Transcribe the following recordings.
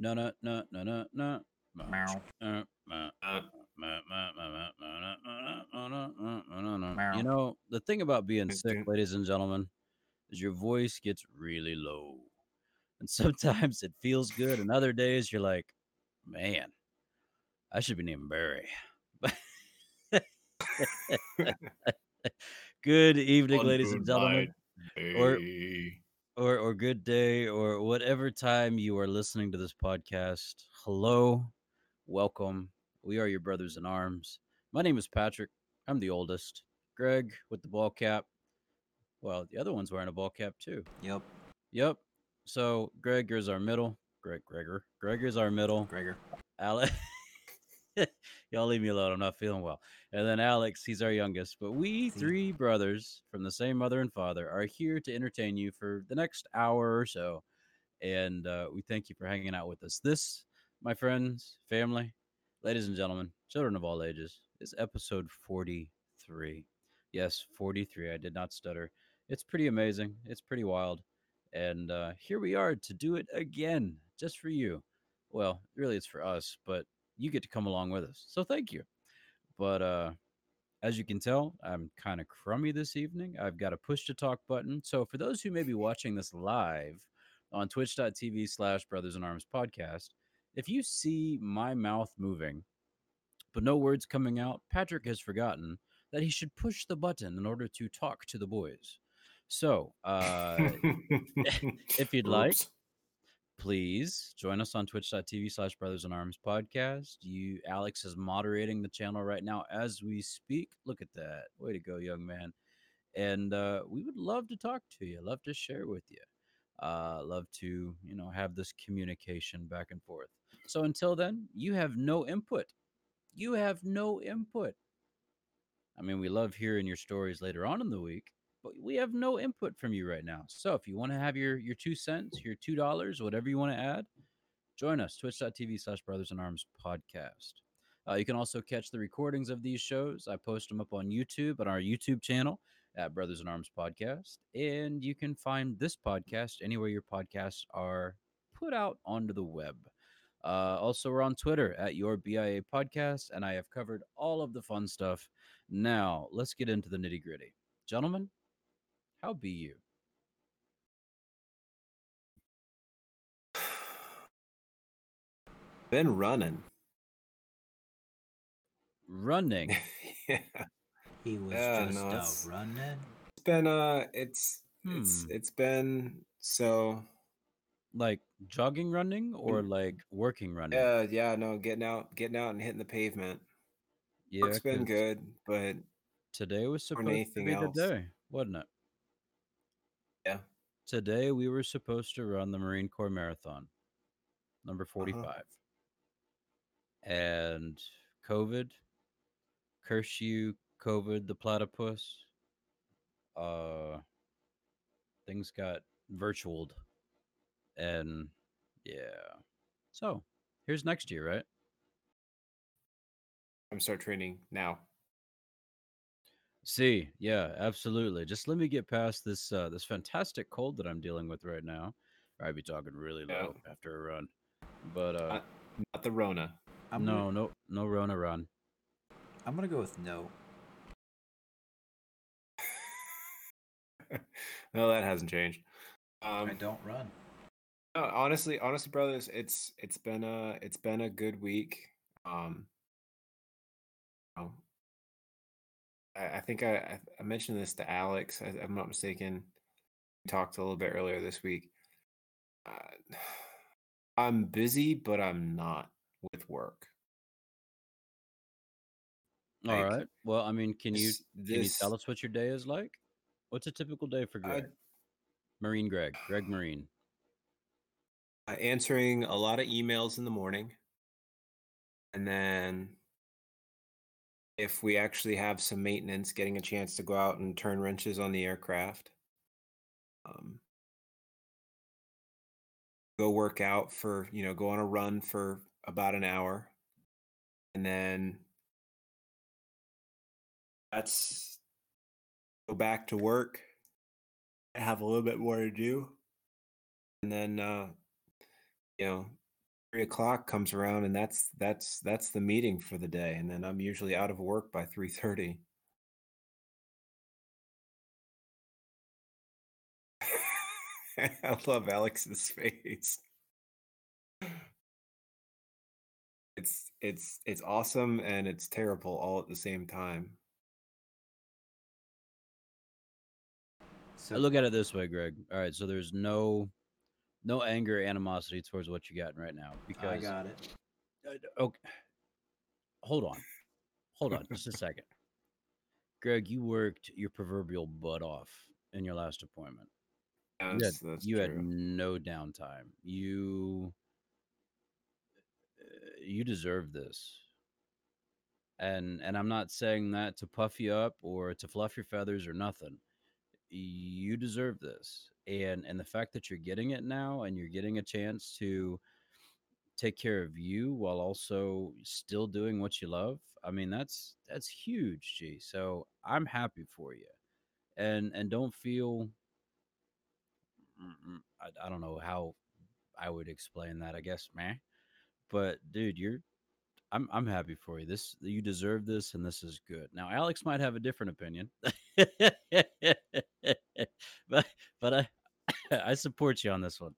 No, no, no, no, no, no. Uh, uh, Uh. You know, the thing about being sick, ladies and gentlemen, is your voice gets really low. And sometimes it feels good, and other days you're like, man, I should be named Barry. good evening, ladies and gentlemen, Or-. Or, or good day, or whatever time you are listening to this podcast. Hello, welcome. We are your brothers in arms. My name is Patrick. I'm the oldest. Greg with the ball cap. Well, the other one's wearing a ball cap too. Yep, Yep. So Greg is our middle. Greg Gregor. Greg is our middle. Gregor. Alex. Y'all leave me alone. I'm not feeling well. And then Alex, he's our youngest. But we three brothers from the same mother and father are here to entertain you for the next hour or so. And uh, we thank you for hanging out with us. This, my friends, family, ladies and gentlemen, children of all ages, is episode 43. Yes, 43. I did not stutter. It's pretty amazing. It's pretty wild. And uh, here we are to do it again, just for you. Well, really, it's for us, but you get to come along with us. So thank you. But uh, as you can tell, I'm kind of crummy this evening. I've got a push to talk button. So for those who may be watching this live on twitch.tv slash brothers in arms podcast, if you see my mouth moving, but no words coming out, Patrick has forgotten that he should push the button in order to talk to the boys. So, uh, if you'd like, Oops. Please join us on twitch.tv slash brothers in arms podcast. You alex is moderating the channel right now as we speak. Look at that. Way to go young man. And uh, we would love to talk to you love to share with you uh, love to you know have this communication back and forth. So until then you have no input. You have no input. I mean we love hearing your stories later on in the week but we have no input from you right now. So if you want to have your your two cents, your two dollars, whatever you want to add, join us twitch.tv slash brothers in arms podcast. Uh, you can also catch the recordings of these shows. I post them up on YouTube on our YouTube channel at Brothers in Arms Podcast. And you can find this podcast anywhere your podcasts are put out onto the web. Uh, also, we're on Twitter at your BIA podcast, and I have covered all of the fun stuff. Now, let's get into the nitty gritty. Gentlemen, how be you? Been running. Running. yeah. He was Yeah, just no, out it's- running. It's been uh it's it's Hmm. it's been so like jogging running or Mm. like working running? yeah, yeah, no, getting out getting out and hitting the pavement. yeah. It's been good, but Today was supposed to be else. the day, wasn't it? Yeah. Today we were supposed to run the Marine Corps Marathon, number Uh-huh. 45. And COVID, curse you, COVID, the platypus. Uh, things got virtualed. And yeah. So here's next year, right? I'm start training now. See, yeah, absolutely. Just let me get past this uh this fantastic cold that I'm dealing with right now. Or I'd be talking really Yeah. low after a run. But uh Uh, Not the Rona. I'm no, Gonna, no, no Rona run. I'm gonna go with no. no, that hasn't changed. Um I don't run. No, honestly, honestly, brothers, it's it's been a it's been a good week. Um, oh, I, I think I, I mentioned this to Alex. I, I'm not mistaken. We talked a little bit earlier this week. Uh, I'm busy, but I'm not with work. All Like, right. Well, I mean, can you This- can you tell us what your day is like? What's a typical day for uh, Greg? Marine Greg, Greg Marine. uh, answering a lot of emails in the morning, and then if we actually have some maintenance, getting a chance to go out and turn wrenches on the aircraft. Um, go work out for you know go on a run for about an hour, and then that's go back to work. Have a little bit more to do, and then uh, you know three o'clock comes around and that's that's that's the meeting for the day and then i'm usually out of work by 3.30 i love alex's face. It's it's it's awesome and it's terrible all at the same time. So I look at it this way, Greg. All right, so there's no no anger, animosity towards what you're getting right now because I got it. Uh, okay. Hold on. Hold on just a second. Greg, you worked your proverbial butt off in your last appointment. Yeah, You had, that's, that's you had no downtime. You uh, you deserve this. And and I'm not saying that to puff you up or to fluff your feathers or nothing. You deserve this. And and the fact that you're getting it now and you're getting a chance to take care of you while also still doing what you love i mean that's that's huge g so i'm happy for you. And and don't feel I, I don't know how i would explain that i guess man but dude you're i'm i'm happy for you. This you deserve this and this is good. Now alex might have a different opinion but but i i support you on this one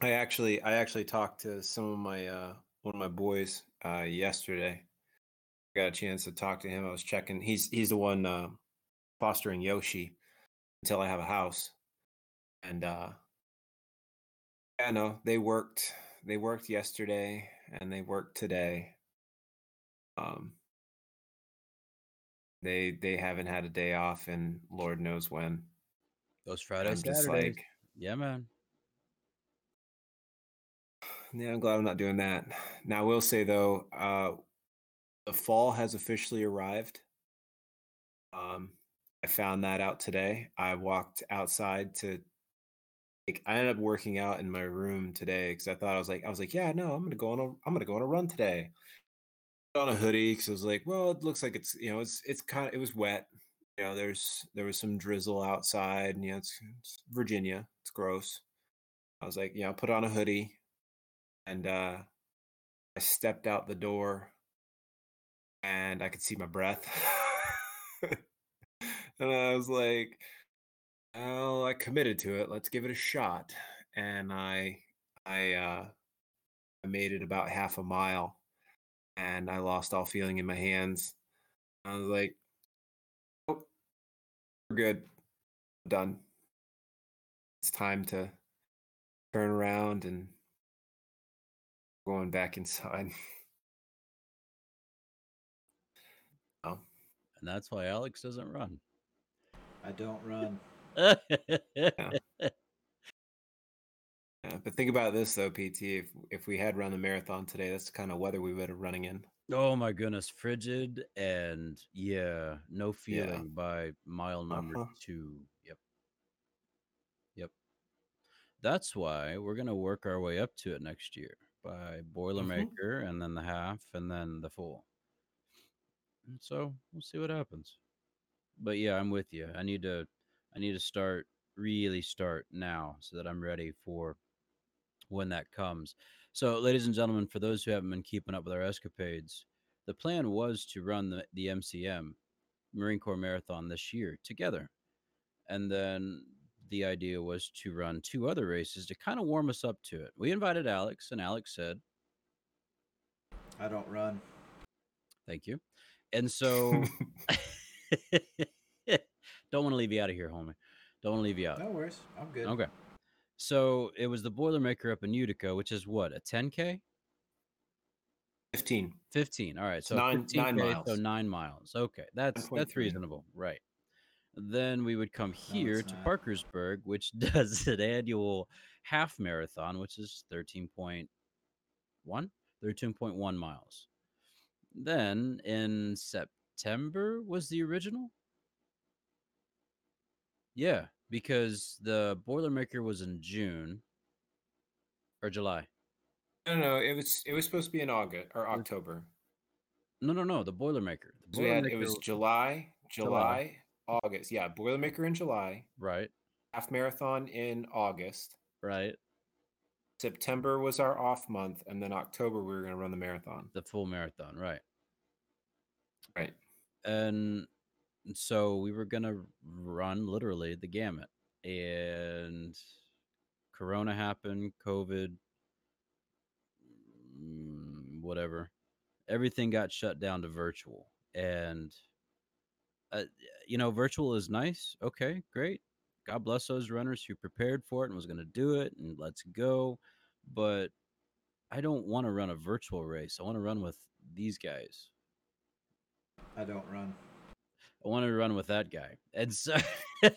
I actually I actually talked to some of my uh one of my boys uh yesterday. I got a chance to talk to him. I was checking. He's he's the one uh fostering Yoshi until I have a house. And uh yeah, no, they worked they worked yesterday and they worked today. Um they they haven't had a day off and Lord knows when. those Fridays, just saturdays like yeah man Yeah, I'm glad I'm not doing that. Now, I will say though, uh, the fall has officially arrived. Um, I found that out today. I walked outside to. Like, I ended up working out in my room today because I thought I was like, I was like, yeah, no, I'm gonna go on a, I'm gonna go on a run today. On a hoodie because I was like, well, it looks like it's, you know, it's, it's kind of, it was wet. You know, there's, there was some drizzle outside. And, you know, it's, it's Virginia. It's gross. I was like, you know, put on a hoodie and uh I stepped out the door and I could see my breath. and I was like, "Oh, I committed to it. Let's give it a shot." And I I uh I made it about half a mile and I lost all feeling in my hands. I was like, "Oh, we're good. done. It's time to turn around and going back inside." oh. and that's why alex doesn't run I don't run. Yeah, but think about this though, PT. If if we had run the marathon today, that's the kind of weather we would have running in. Oh my goodness, frigid and yeah, no feeling by mile number Uh-huh. two. Yep. Yep. That's why we're gonna work our way up to it next year by Boilermaker and then the half and then the full. And so we'll see what happens. But yeah, I'm with you. I need to I need to start really start now so that I'm ready for when that comes. So, ladies and gentlemen, for those who haven't been keeping up with our escapades, the plan was to run the, the MCM Marine Corps Marathon this year together. And then the idea was to run two other races to kind of warm us up to it. We invited Alex, and Alex said, I don't run. Thank you. And so, don't want to leave you out of here, homie. Don't want to leave you out. No worries. I'm good. Okay. So it was the Boilermaker up in Utica, which is what, a 10K? 15. 15. All right. So nine- 15K, nine So miles. nine miles. Okay. That's that's 9.3. reasonable. Right. Then we would come here it's to not. Parkersburg, which does an annual half marathon, which is 13.1, 13.1 miles. Then in September was the original. Yeah, because the Boilermaker was in June or July. No, no, it was it was supposed to be in August or October. No, no, no. The Boilermaker. The So we had, it was July, July. July, August. Yeah, Boilermaker in July, right. half marathon in August, right? September was our off month, and then October we were going to run the marathon. The full marathon, right? Right. And so we were gonna run literally the gamut, and Corona happened, COVID, mm, whatever. Everything got shut down to virtual, and uh, you know, virtual is nice. Okay, great. God bless those runners who prepared for it and was going to do it, and let's go. But I don't want to run a virtual race. I want to run with these guys. I don't run. I want to run with that guy. And so,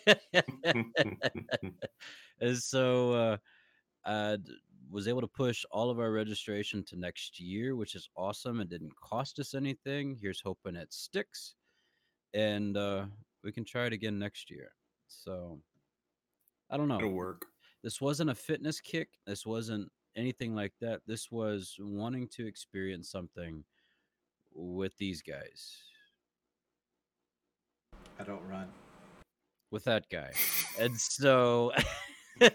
and so, uh, I was able to push all of our registration to next year, which is awesome. It didn't cost us anything. Here's hoping it sticks, and uh, we can try it again next year. So, I don't know. It'll work. This wasn't a fitness kick. This wasn't anything like that. This was wanting to experience something with these guys, I don't run. with that guy. And so I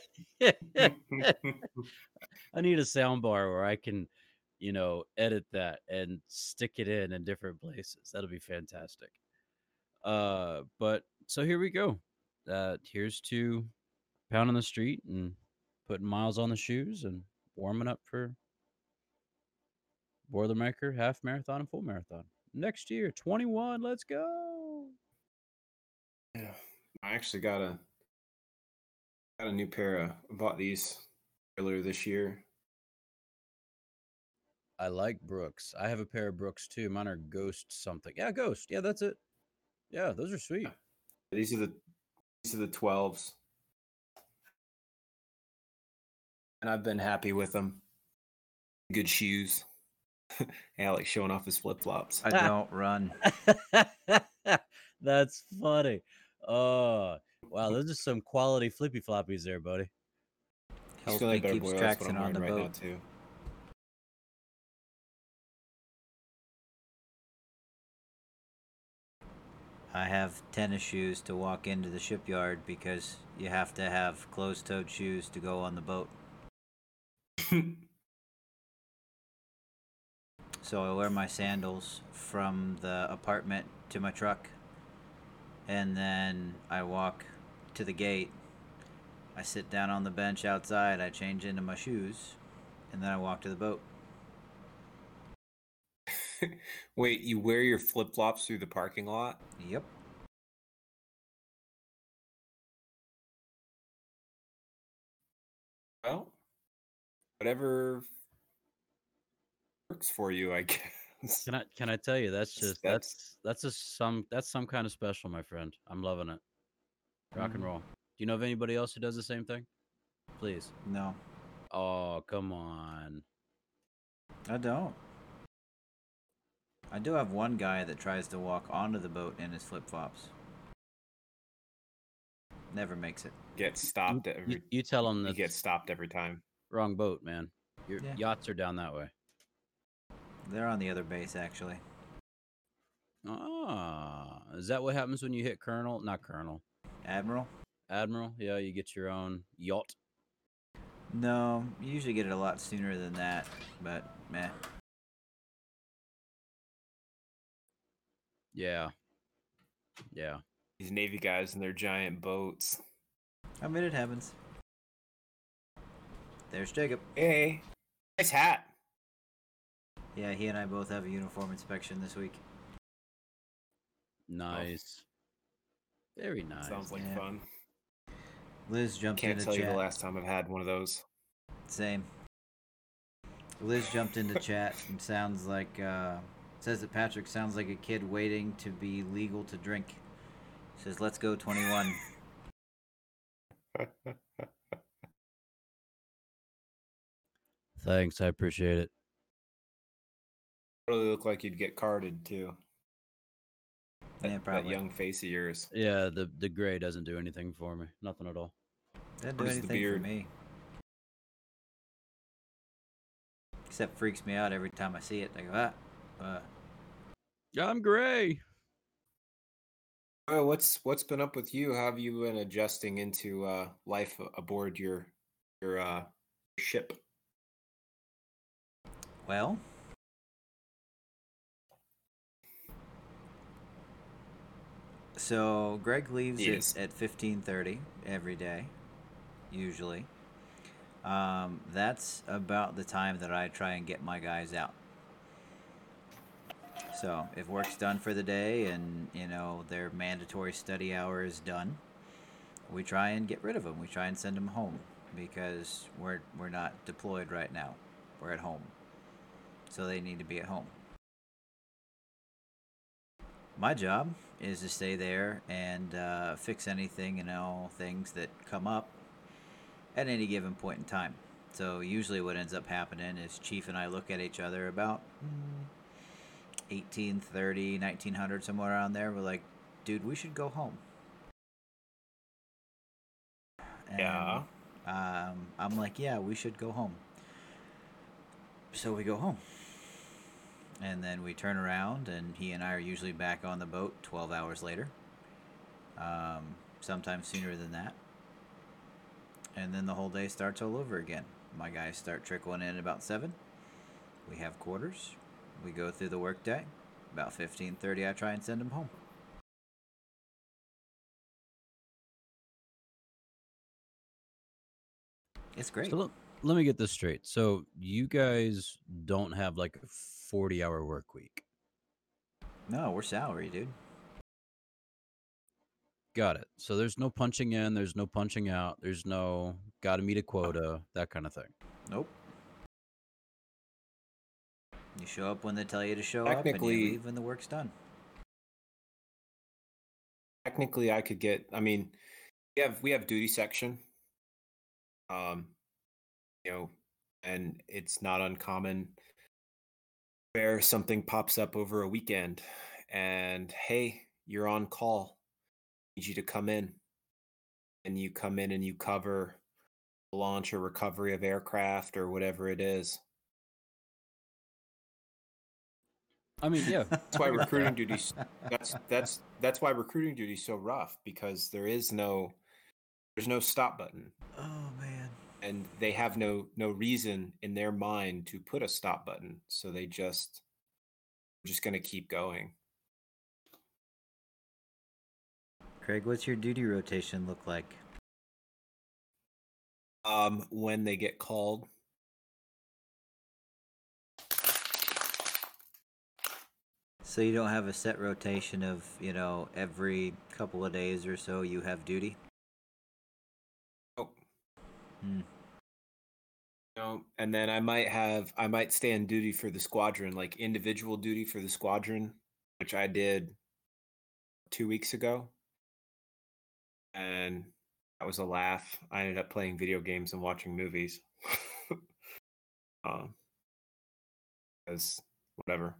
need a sound bar where I can, you know, edit that and stick it in in different places. That'll be fantastic. Uh, but so here we go. Uh, here's to pounding the street and putting miles on the shoes and warming up for Boilermaker half marathon and full marathon next year. 21. Let's go. Yeah. I actually got a got a new pair of I bought these earlier this year. I like Brooks. I have a pair of Brooks too. Mine are Ghost something. Yeah, Ghost. Yeah, that's it. Yeah, those are sweet. These are the these are the 12s. And I've been happy with them. Good shoes. Alex showing off his flip flops. I don't run. that's funny. Oh, wow. Those are some quality flippy floppies there, buddy. Helps me ain't better keeps boy, that's what traction I'm on the right boat. too. I have tennis shoes to walk into the shipyard because you have to have closed-toed shoes to go on the boat. So I wear my sandals from the apartment to my truck, and then I walk to the gate. I sit down on the bench outside. I change into my shoes, and then I walk to the boat. Wait, you wear your flip flops through the parking lot? Yep. Well, whatever works for you, I guess. Can I can I tell you that's That's- just that's that's just some that's some kind of special, my friend. I'm loving it. Rock and Mhm. roll. Do you know of anybody else who does the same thing? Please. No, Oh, come on. I don't. I do have one guy that tries to walk onto the boat in his flip flops. Never makes it. Get stopped at You, you tell them you that get stopped every time. wrong boat, man. Your Yeah. yachts are down that way. They're on the other base, actually. Ah, is that what happens when you hit Colonel? Not Colonel. Admiral? Admiral? Yeah, you get your own yacht. No, you usually get it a lot sooner than that, but meh. Yeah. Yeah. These Navy guys and their giant boats. I mean, it happens. There's Jacob. Hey, nice hat. Yeah, he and I both have a uniform inspection this week. Nice. Very nice. Sounds like yeah. fun. Liz jumped Can't into tell you chat. the last time I've had one of those. Same. Liz jumped into chat and sounds like uh, says that Patrick sounds like a kid waiting to be legal to drink. Says, "Let's go 21." Thanks. I appreciate it. Really look like you'd get carded too. That, Yeah, that young face of yours. Yeah, the the gray doesn't do anything for me. Nothing at all. That Doesn't do Where's the anything for me. Except freaks me out every time I see it. I go, ah, uh, Yeah, I'm gray. Oh, what's what's been up with you? How have you been adjusting into uh, life aboard your your uh ship? Well, so Greg leaves Yes. at, at fifteen thirty every day, usually. Um, that's about the time that I try and get my guys out. So if work's done for the day and you know their mandatory study hour is done, we try and get rid of them. We try and send them home because we're we're not deployed right now. We're at home, so they need to be at home. My job is to stay there and uh, fix anything, and all things that come up at any given point in time. So usually, what ends up happening is Chief and I look at each other about mm, 1830, 1900, somewhere around there. We're like, dude, we should go home. And, Yeah. Um, I'm like, yeah, we should go home. So we go home. And then we turn around, and he and I are usually back on the boat 12 hours later. Um, sometimes sooner than that. And then the whole day starts all over again. My guys start trickling in about 7. We have quarters. We go through the workday. About 15:30 I try and send them home. It's great. So let, let me get this straight. So you guys don't have like a 40 hour work week. No, we're salary, dude. Got it. So there's no punching in, there's no punching out, there's no got to meet a quota, that kind of thing. Nope. You show up when they tell you to show up, and Technically- you leave when the work's done. Technically, I could get. I mean, we have we have duty section. Um, you know, and it's not uncommon where something pops up over a weekend, and hey, you're on call. Need you to come in, and you come in and you cover launch or recovery of aircraft or whatever it is. I mean, yeah. That's why recruiting duties. That's that's that's why recruiting duty is so rough because there is no there's no stop button, Oh man. And they have no no reason in their mind to put a stop button. So they just just gonna keep going. Craig, what's your duty rotation look like? Um, when they get called, So you don't have a set rotation of, you know, every couple of days or so you have duty? oh, Hmm. No, and then I might have I might stay on duty for the squadron, like individual duty for the squadron, which I did two weeks ago, and that was a laugh. I ended up playing video games and watching movies. um, because whatever.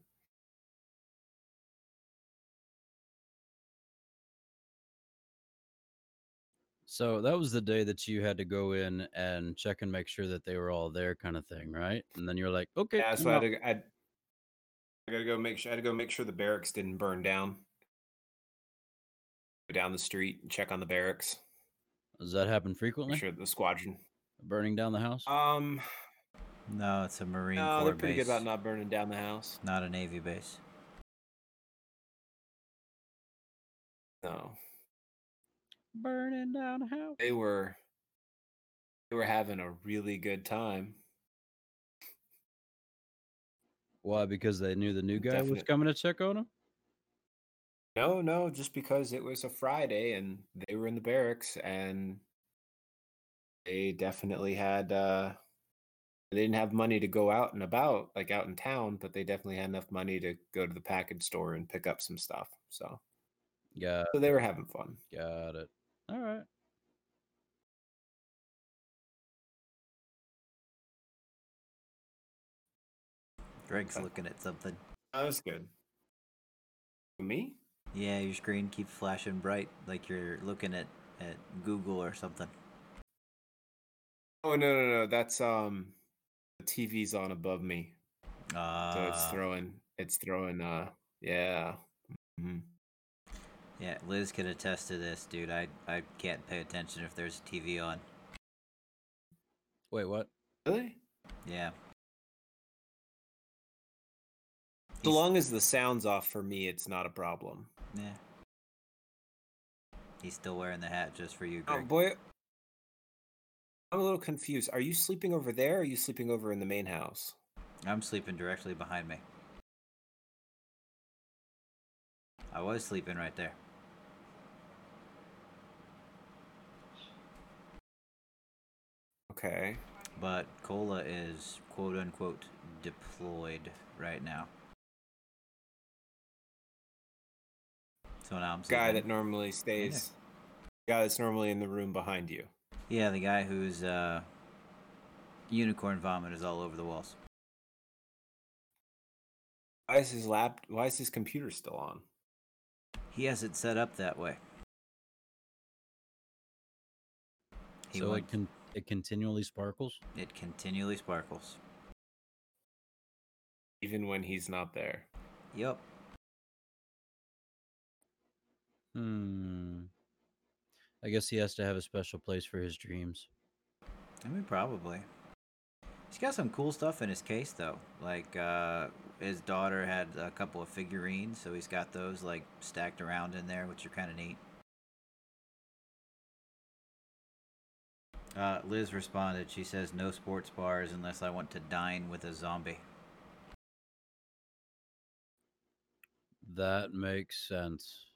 So that was the day that you had to go in and check and make sure that they were all there, kind of thing, right? And then you're like, okay, Yeah, I'm so I had to, I, I gotta go make sure I had to go make sure the barracks didn't burn down. Go down the street and check on the barracks. does that happen frequently? Make sure the squadron. Burning down the house? Um, No, it's a Marine no, Corps they're pretty base, good about not burning down the house. not a Navy base. No, Burning down the house. they were. They were having a really good time. Why? Because they knew the new guy was coming to check on them. No, no, just because it was a Friday and they were in the barracks and they definitely had uh they didn't have money to go out and about like out in town, but they definitely had enough money to go to the package store and pick up some stuff. So yeah. so they were having fun. got it. All right. Greg's looking at something. That was good. Me? Yeah, your screen keeps flashing bright like you're looking at, at Google or something. Oh no no no, that's um the TV's on above me. Uh, So it's throwing it's throwing uh yeah. Mhm. Yeah, Liz can attest to this, dude. I, I can't pay attention if there's a TV on. Wait, what? Really? Yeah. So long as the sound's off for me, it's not a problem. Yeah. He's still wearing the hat just for you, oh, Greg. Oh boy, I'm a little confused. Are you sleeping over there? Or are you sleeping over in the main house? I'm sleeping directly behind me. I was sleeping right there. Okay. But Cola is quote unquote deployed right now. So now I'm Guy that normally stays. Guy that's normally in the room behind you. Yeah, the guy whose uh, unicorn vomit is all over the walls. Why is his lap? Why is his computer still on? He has it set up that way. He so went- it can it continually sparkles. it continually sparkles. Even when he's not there. Yep. Hmm. I guess he has to have a special place for his dreams. I mean, probably. He's got some cool stuff in his case, though. Like, uh, his daughter had a couple of figurines, so he's got those, like, stacked around in there, which are kind of neat. Uh, Liz responded. She says, No sports bars unless I want to dine with a zombie. That makes sense.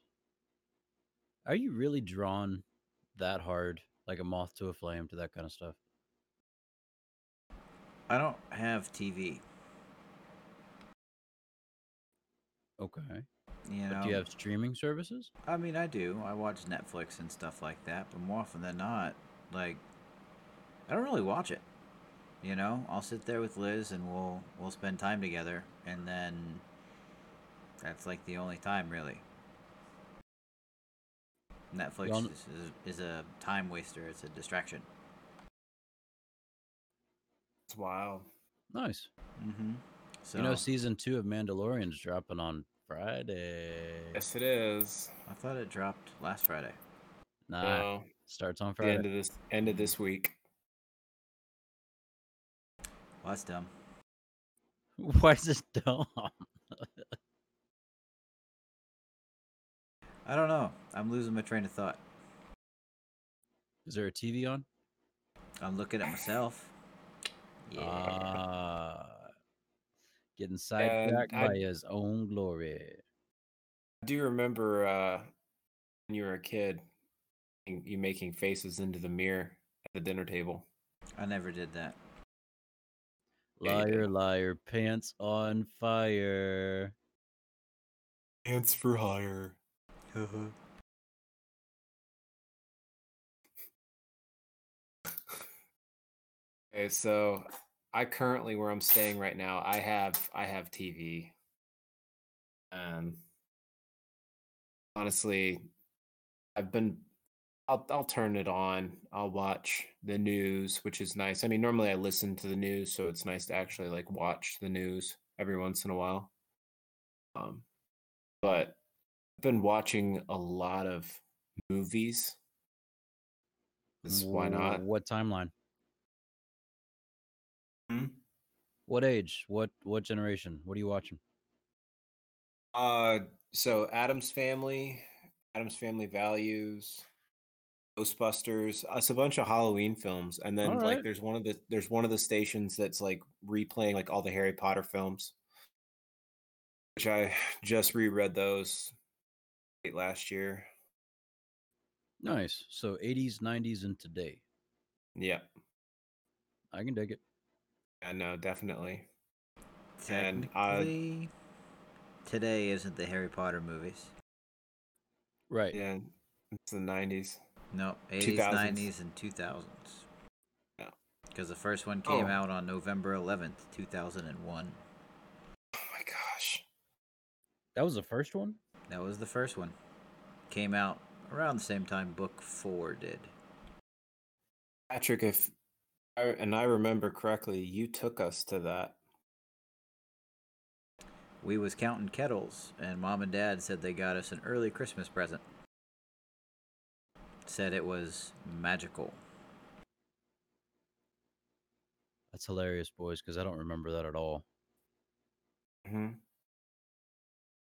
Are you really drawn that hard, like a moth to a flame, to that kind of stuff? I don't have TV. Okay. You know, But do you have streaming services? I mean, I do. I watch Netflix and stuff like that, but more often than not, like, I don't really watch it. You know, I'll sit there with Liz and we'll we'll spend time together, and then that's like the only time really. Netflix Y'all is, is, is a time waster. It's a distraction. It's wild. Nice. Mm-hmm. So You know, season two of Mandalorian's dropping on Friday. Yes, it is. I thought it dropped last Friday. Nah, No, starts on the end Friday. of this end of this week. Well, that's dumb. Why is this dumb? I don't know. I'm losing my train of thought. Is there a TV on? I'm looking at myself. Yeah. Ah, getting sidetracked I- by his own glory. I do remember uh, when you were a kid, you making faces into the mirror at the dinner table. I never did that. Yeah, you Liar, liar, pants on fire. Pants for hire. Okay, so I currently where I'm staying right now, I have I have TV. Um honestly, I've been I'll I'll turn it on. I'll watch the news, which is nice. I mean, normally I listen to the news, so it's nice to actually like watch the news every once in a while. Um but I've been watching a lot of movies. Why not? What timeline? Hmm? What age? What what generation? What are you watching? Uh, so Addams Family, Addams Family Values, Ghostbusters. uh, It's a bunch of Halloween films, and then like there's one of the there's one of the stations that's like replaying like all the Harry Potter films, which I just reread those late last year. Nice. So 80s, 90s, and today. Yeah, I can dig it. I know definitely. And, uh, today isn't the Harry Potter movies. Right. Yeah, it's the '90s. No, 80s, 2000s. 90s, and 2000s. Yeah. Because the first one came Oh. out on November 11th, 2001. Oh my gosh. That was the first one? That was the first one. Came out around the same time Book 4 did. Patrick, if I, and I remember correctly, you took us to that. We was counting kettles, and mom and dad said they got us an early Christmas present. Said it was magical. That's hilarious, boys, because I don't remember that at all. hmm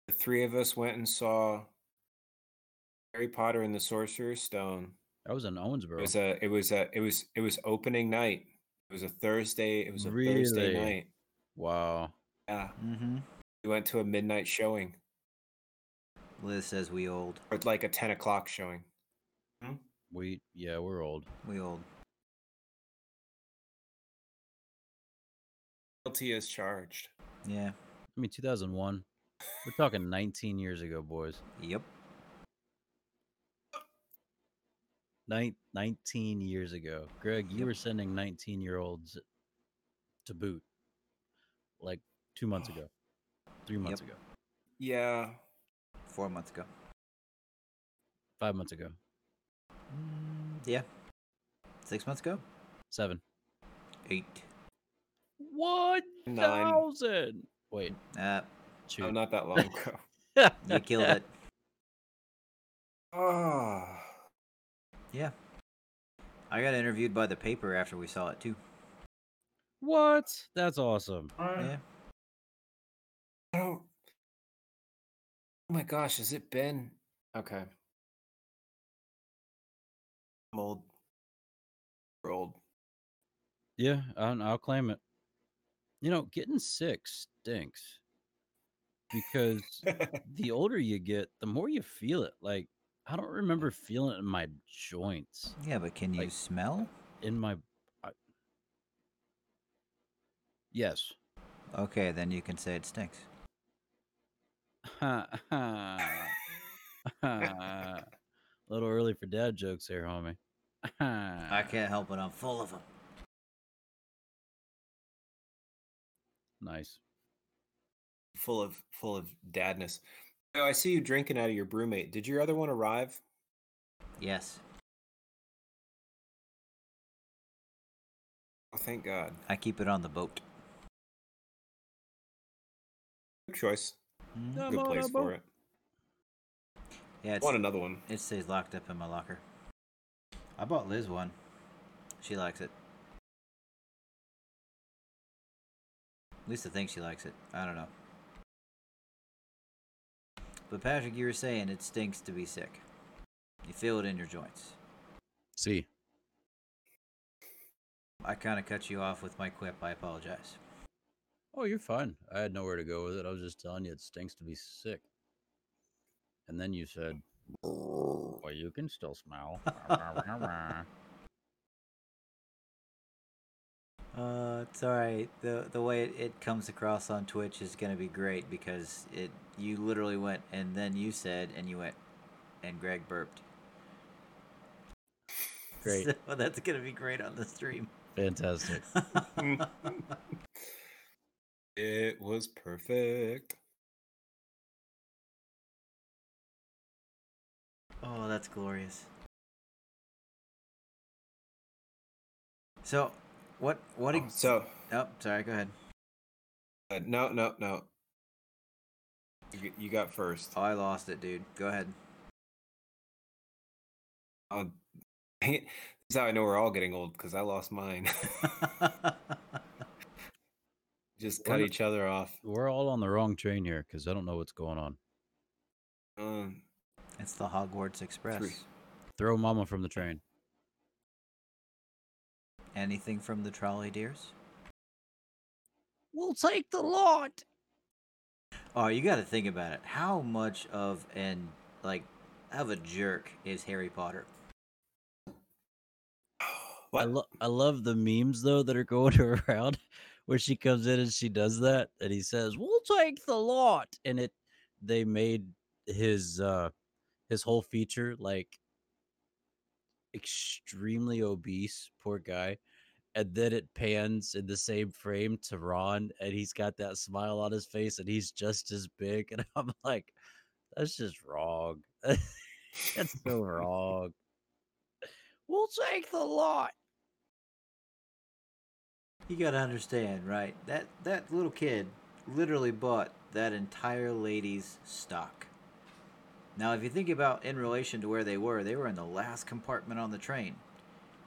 The three of us went and saw Harry Potter and the Sorcerer's Stone. That was in Owensboro. It was a it was a it was it was opening night. It was a Thursday. It was a Thursday night. Wow. Yeah. Mm-hmm. We went to a midnight showing. Liz says we old. Or like a ten o'clock showing. Hmm? We yeah, we're old. We old. Guilty as charged. Yeah. I mean, 2001. We're talking 19 years ago, boys. Yep. Nine, 19 years ago. Greg, you Yep. were sending 19 year olds to boot like two months ago, three months ago, Yeah. Four months ago. five months ago, Mm, yeah. Six months ago. seven. Eight. One Nine. thousand. Wait, Uh, shoot. No, not that long ago. you killed it. Oh. Yeah. I got interviewed by the paper after we saw it too. What? That's awesome. Yeah. I don't. Oh my gosh, has it been? Okay. I'm old. We're old. Yeah, I'll, I'll claim it. You know, getting sick stinks because the older you get, the more you feel it. Like, I don't remember feeling it in my joints, Yeah, but can you Like- smell? in my. I... Yes. Okay, then you can say it stinks. A little early for dad jokes here, homie. I can't help it. I'm full of them. Nice. full of full of dadness. Oh, I see you drinking out of your BrüMate. Did your other one arrive? Yes. Oh, thank God. I keep it on the boat. Good choice. Mhm. Good place for it. Yeah, I it's, want another one. it stays locked up in my locker. I bought Liz one. She likes it. At least I think she likes it. I don't know. But Patrick, you were saying it stinks to be sick. You feel it in your joints. See. I kind of cut you off with my quip. I apologize. Oh, you're fine. I had nowhere to go with it. I was just telling you it stinks to be sick. And then you said, well, you can still smell. Uh, it's all right. the The way it, it comes across on Twitch is gonna be great because it you literally went and then you said and you went and Greg burped. Great. So that's gonna be great on the stream. Fantastic. It was perfect. Oh, that's glorious. So, what what? Oh, ex- so, oh, sorry. Go ahead. uh, no, no, no. You, you got first. Oh, I lost it, dude. Go ahead. Oh, dang it. This is how I know we're all getting old because I lost mine. Just cut We're- each other off. We're all on the wrong train here because I don't know what's going on. Um, it's the Hogwarts Express. Three. Throw mama from the train. Anything from the Trolley dears? We'll take the lot. Oh, you got to think about it. How much of an like of a jerk is Harry Potter? I, what? lo- I love the memes though that are going around where she comes in and she does that and he says, "We'll take the lot." And it they made his uh his whole feature like extremely obese, poor guy. And then it pans in the same frame to Ron and he's got that smile on his face and he's just as big and I'm like that's just wrong. that's so wrong. We'll take the lot. You got to understand, right? That that little kid literally bought that entire lady's stock. Now, if you think about in relation to where they were, they were in the last compartment on the train.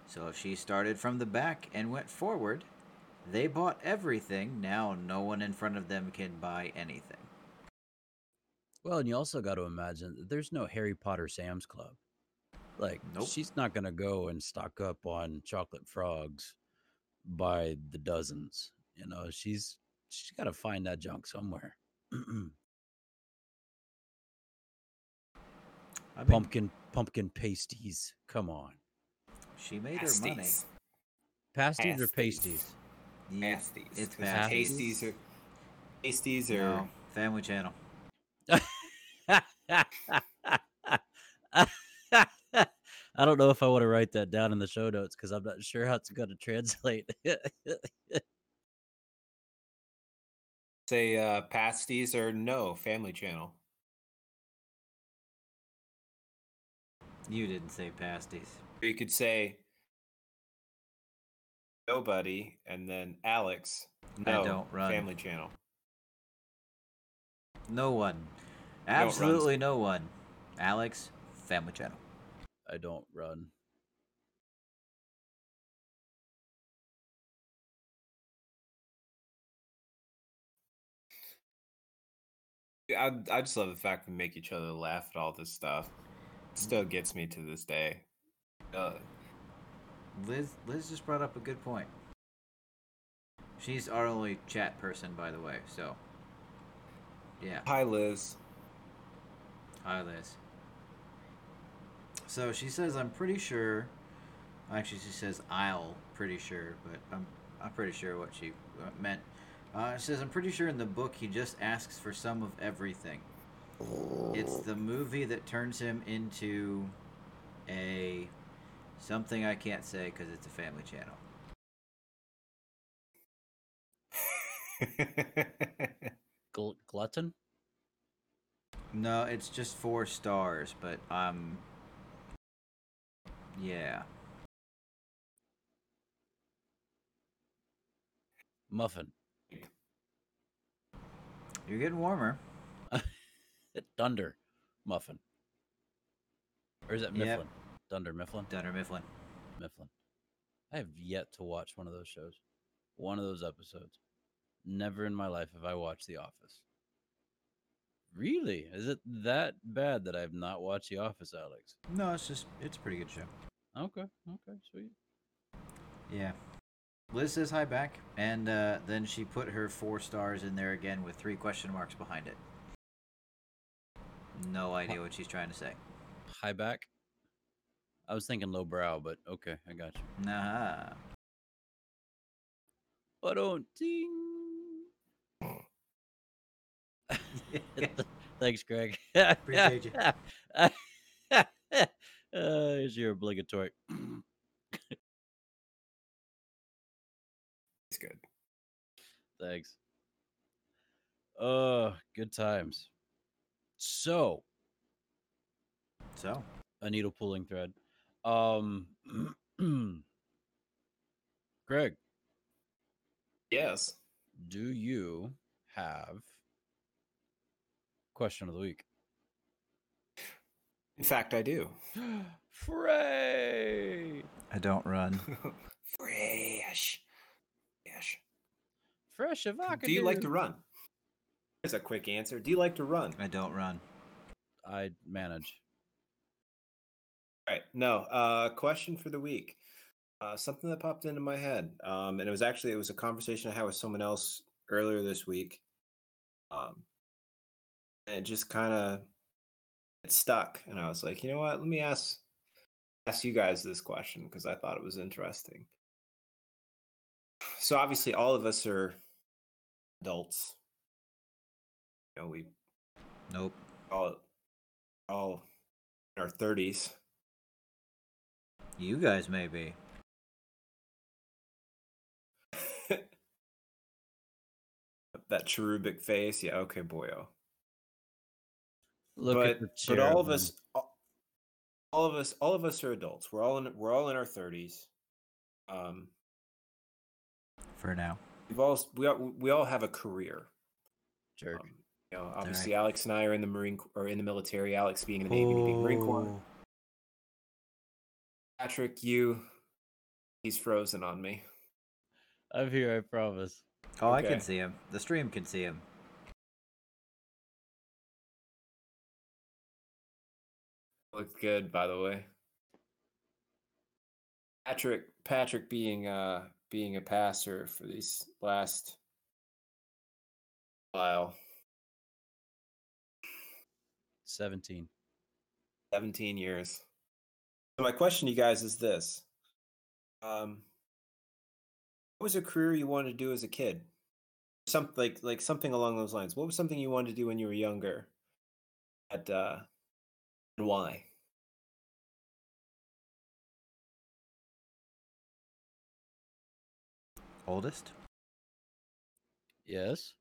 So if she started from the back and went forward, They bought everything. Now no one in front of them can buy anything. Well, and you also got to imagine that there's no Harry Potter Sam's Club. Like, Nope. she's not going to go and stock up on chocolate frogs by the dozens. You know, she's she's got to find that junk somewhere. I mean, pumpkin pumpkin pasties. Come on. she made her money. Pasties. Pasties or Pasties. pasties? Yeah, Pasties. It's 'cause pasties. Pasties are pasties are No, Family Channel. I don't know if I want to write that down in the show notes because I'm not sure how it's going to translate. say uh pasties or no family channel. You didn't say pasties. Or you could say nobody and then Alex. I No don't run. family channel. No one. Absolutely no one. Alex, Family Channel. I don't run. I I just love the fact we make each other laugh at all this stuff. Still gets me to this day. Uh, Liz Liz just brought up a good point. She's our only chat person, by the way, so yeah. hi Liz. Hi, Liz. So she says, "I'm pretty sure." Actually, she says, "I'll pretty sure," but I'm I'm pretty sure what she uh, meant. Uh, she says, "I'm pretty sure in the book he just asks for some of everything. It's the movie that turns him into a something I can't say because it's a family channel. Gl- glutton? No, it's just four stars, but um, yeah." Muffin. You're getting warmer. Dunder. Muffin. Or is that Yep. Mifflin? Dunder Mifflin? Dunder Mifflin. Mifflin. I have yet to watch one of those shows. One of those episodes. Never in my life have I watched The Office. Really? Is it that bad that I've not watched The Office, Alex? No, it's just it's a pretty good show. Okay, okay, sweet. Yeah. Liz says hi back, and uh, then she put her four stars in there again with three question marks behind it. No idea what she's trying to say. High back. I was thinking low brow, but okay, I got you. Nah. But don't ding. Thanks, Greg. Appreciate you. uh, here's your obligatory. it's good. Thanks. Uh, good times. So, So, a needle pulling thread. Um, Greg, Yes. do you have question of the week? In fact, I do. Frey, I don't run. Fresh. Fresh. fresh avocado. Do you like to run? Here's a quick answer. Do you like to run? I don't run. I manage. All right. No. Uh, question for the week. Uh, something that popped into my head, um, and it was actually it was a conversation I had with someone else earlier this week. Um, and it just kind of it stuck, and I was like, you know what? Let me ask ask you guys this question because I thought it was interesting. So obviously, all of us are adults. You know, we Nope. all all in our thirties. You guys maybe. that cherubic face. Yeah, okay, boyo. Look but at the but all of us, all, all of us, all of us are adults. We're all in we're all in our thirties. Um, For now. we've all we all we all have a career. jerk. Um, you know, obviously, Alex and I are in the Marine Corps- or in the military. Alex being in the Navy, me being Marine Corps. Oh. Patrick, you, he's frozen on me. I'm here. I promise. Oh, I can see him. The stream can see him. Looked good, by the way. Patrick, Patrick being uh being a passer for these last while, 17. seventeen years. So my question to you guys is this: um, What was a career you wanted to do as a kid? Something like like something along those lines. What was something you wanted to do when you were younger? At uh, and why? Oldest? Yes.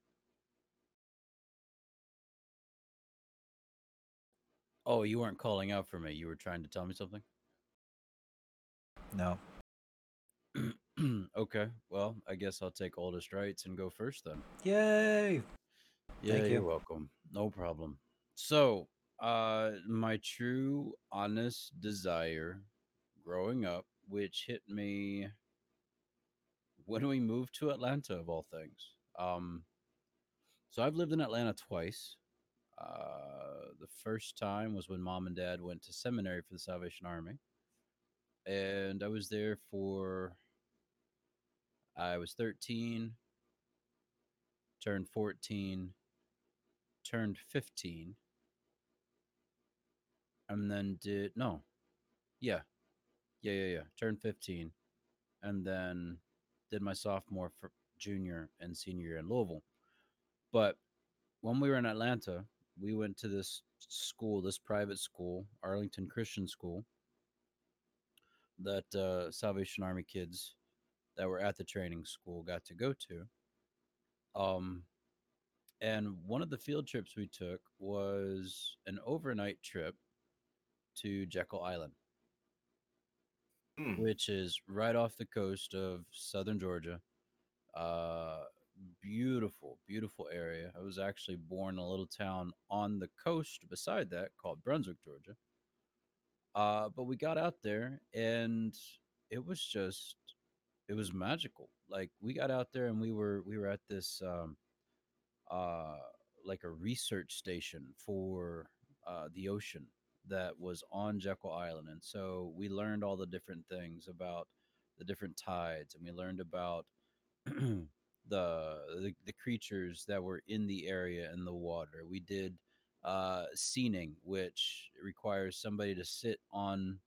Oh, you weren't calling out for me. You were trying to tell me something? No. okay. Well, I guess I'll take oldest rights and go first then. Yay! Yeah, Thank you're you. welcome. No problem. So, uh, my true, honest desire growing up, which hit me when we moved to Atlanta, of all things. Um, so I've lived in Atlanta twice. Uh, the first time was when mom and dad went to seminary for the Salvation Army, and I was there for. I was 13, turned 14, turned 15 and then did no yeah yeah yeah yeah turned 15 and then did my sophomore for junior and senior year in louisville but when we were in atlanta we went to this school this private school arlington christian school that uh, salvation army kids that were at the training school got to go to um and one of the field trips we took was an overnight trip to Jekyll Island, Hmm. which is right off the coast of southern Georgia. Uh, beautiful, beautiful area. I was actually born in a little town on the coast beside that called Brunswick, Georgia. Uh, but we got out there and it was just, it was magical. Like we got out there and we were we were at this um, uh, like a research station for uh, the ocean that was on Jekyll Island, and so we learned all the different things about the different tides, and we learned about the, the the creatures that were in the area in the water. We did uh, seining, which requires somebody to sit on,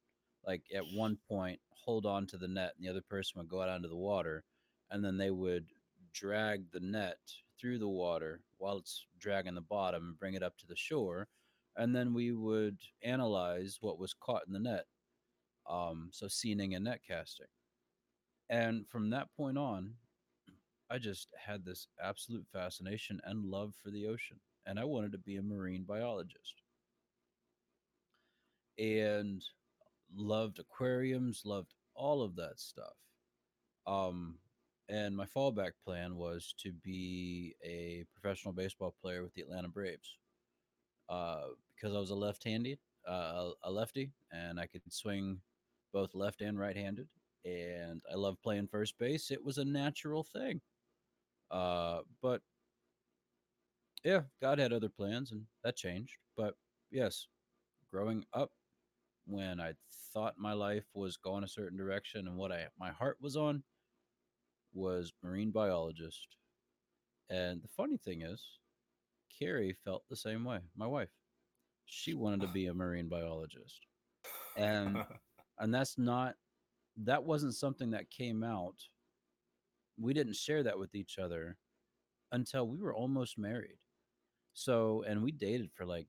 like at one point, hold on to the net, and the other person would go out onto the water, and then they would drag the net through the water while it's dragging the bottom and bring it up to the shore and then we would analyze what was caught in the net um, so seining and net casting and from that point on i just had this absolute fascination and love for the ocean and i wanted to be a marine biologist and loved aquariums loved all of that stuff um, and my fallback plan was to be a professional baseball player with the atlanta braves uh, because I was a left-handed, uh, a lefty, and I could swing both left and right-handed, and I love playing first base. It was a natural thing. Uh, but yeah, God had other plans, and that changed. But yes, growing up, when I thought my life was going a certain direction, and what I my heart was on was marine biologist. And the funny thing is, Carrie felt the same way. My wife, she wanted to be a marine biologist, and and that's not that wasn't something that came out. We didn't share that with each other until we were almost married. So, and we dated for like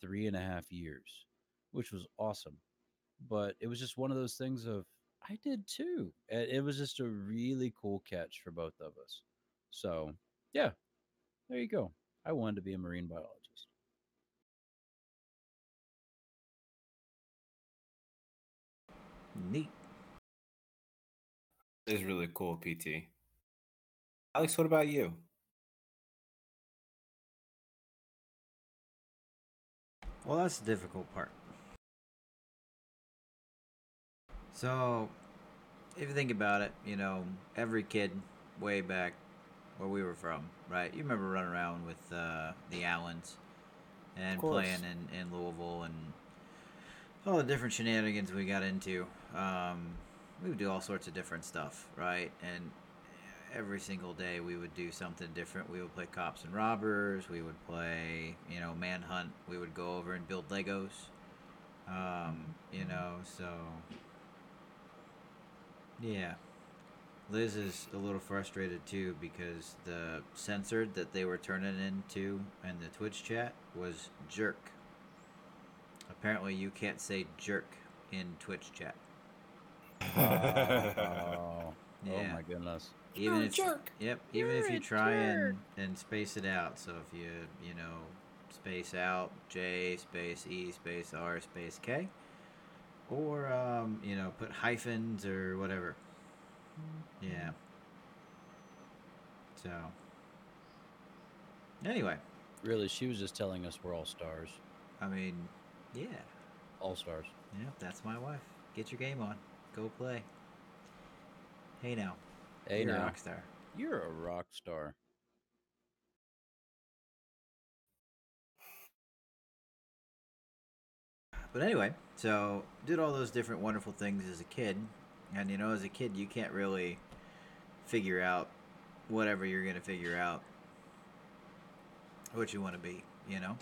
three and a half years, which was awesome. But it was just one of those things of I did too. And it was just a really cool catch for both of us. So, yeah, there you go. I wanted to be a marine biologist. Neat. It is really cool, PT. Alex, what about you? Well, that's the difficult part. So, if you think about it, you know, every kid way back where we were from, right? You remember running around with uh, the Allens and playing in, in Louisville and all the different shenanigans we got into. Um, we would do all sorts of different stuff, right? And every single day we would do something different. We would play cops and robbers. We would play, you know, manhunt. We would go over and build Legos. Um, you know, so yeah. Liz is a little frustrated too because the censored that they were turning into in the Twitch chat was jerk. Apparently, you can't say jerk in Twitch chat. Oh, Yeah. oh my goodness. Even You're a if jerk. Yep, even if You're you try and and space it out. So if you you know space out J space E space R space K, or um, you know put hyphens or whatever. Yeah. So. Anyway, Really, she was just telling us we're all stars. I mean, yeah, All stars. yeah, that's my wife. Get your game on. Go play. Hey now. Hey you're a rock star. you're a rock star. But anyway, so did all those different wonderful things as a kid, and you know, as a kid, you can't really figure out whatever you're gonna figure out what you want to be, you know.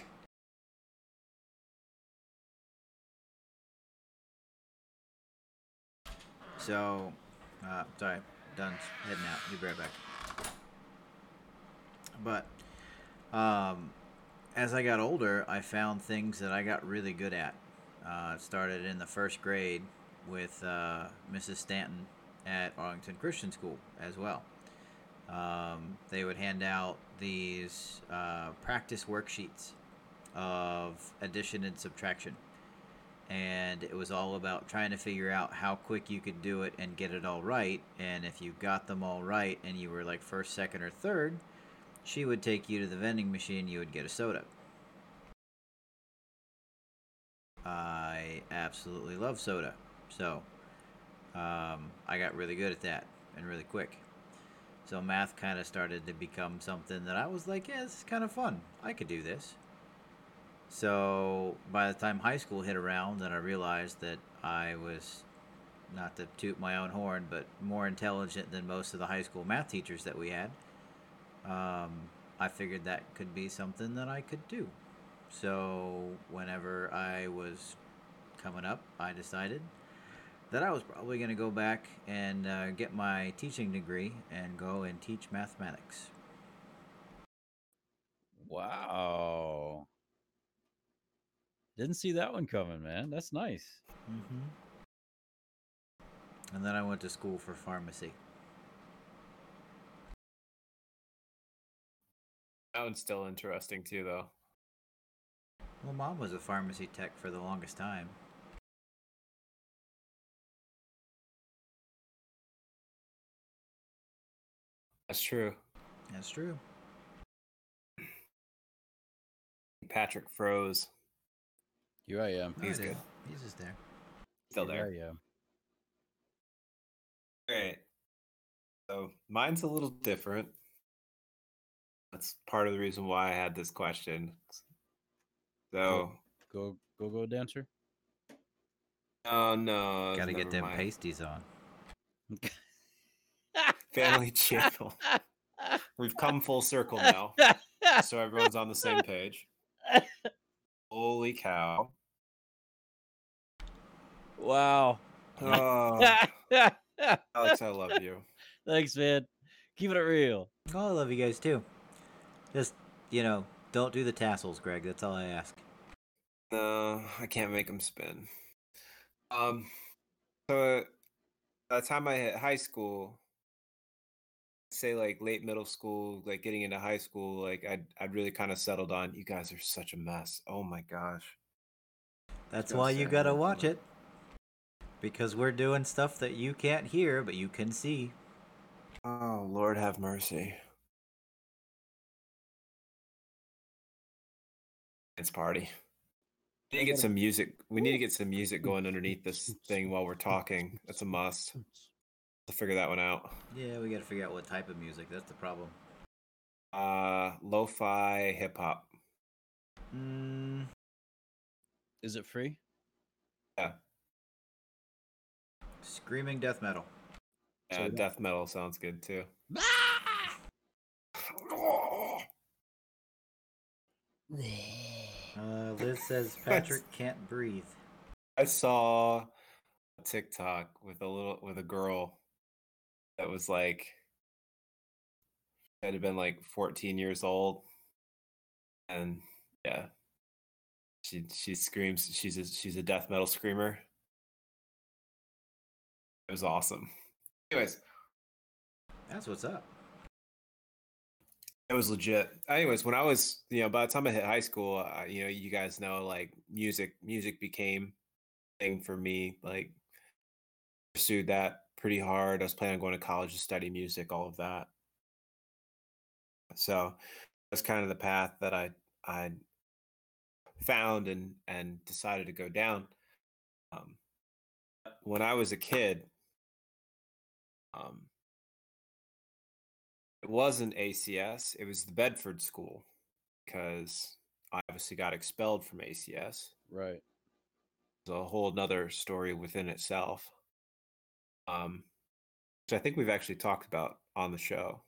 So, uh, sorry, done heading out. Be right back. But, um, as I got older, I found things that I got really good at. Uh, started in the first grade with uh, Mrs. Stanton at Arlington Christian School as well. Um, they would hand out these uh, practice worksheets of addition and subtraction. And it was all about trying to figure out how quick you could do it and get it all right. And if you got them all right and you were like first, second, or third, she would take you to the vending machine, you would get a soda. I absolutely love soda. So, um, I got really good at that and really quick. So, math kind of started to become something that I was like, yeah, this is kind of fun. I could do this. So, by the time high school hit around, and I realized that I was, not to toot my own horn, but more intelligent than most of the high school math teachers that we had, um, I figured that could be something that I could do. So whenever I was coming up, I decided that I was probably going to go back and uh, get my teaching degree and go and teach mathematics. Wow. Didn't see that one coming, man. That's nice. Mm-hmm. And then I went to school for pharmacy. That one's still interesting too, though. Well, mom was a pharmacy tech for the longest time. That's true. That's true. Patrick froze. Here I am. He's good. He's just there. Still Here there. I am. Great. So mine's a little different. That's part of the reason why I had this question. So, Go, go, go, dancer. oh no, Got to get them mind. pasties on. Family channel. We've come full circle now, so everyone's on the same page. Holy cow! Wow. Oh, Alex, I love you. Thanks, man. Keeping it real. Oh, I love you guys too. Just, you know, don't do the tassels, Greg. That's all I ask. No, I can't make them spin. Um, so by the time I hit high school, say like late middle school, like getting into high school, like I'd I'd really kind of settled on. You guys are such a mess. Oh my gosh. That's why you gotta watch gonna- it. Because we're doing stuff that you can't hear, but you can see. Oh Lord, have mercy. It's party. We need to get some music. We need to get some music going underneath this thing while we're talking. That's a must. to figure that one out. Yeah, we got to figure out what type of music. That's the problem. Uh, lo-fi hip hop. Mm, Is it free? Yeah, screaming death metal. yeah. So we don't- death metal sounds good too. Uh, Liz says Patrick can't breathe. I saw a TikTok with a little with a girl that was like had been like 14 years old, and yeah, she she screams. She's a, she's a death metal screamer. It was awesome. Anyways, That's what's up. It was legit. Anyways, when I was, you know, by the time I hit high school, uh, you know, you guys know, like music, music became a thing for me. Like, pursued that pretty hard. I was planning on going to college to study music, all of that. So that's kind of the path that I I found and and decided to go down. Um, when I was a kid, um, it wasn't ACS, it was the Bedford School because I obviously got expelled from ACS. Right. It's a whole nother story within itself. Um, which I think we've actually talked about on the show.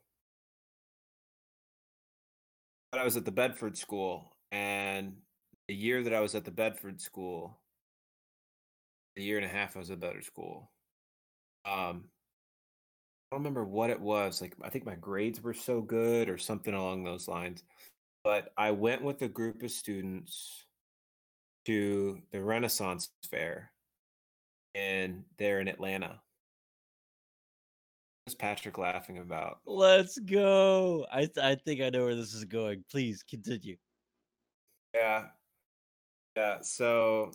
But I was at the Bedford School, and the year that I was at the Bedford School, the year and a half I was at Bedford School. Um, don't remember what it was. Like I think my grades were so good or something along those lines. But I went with a group of students to the Renaissance Fair and there in Atlanta. What's Patrick laughing about? Let's go. I th- I think I know where this is going. Please continue. Yeah. Yeah. So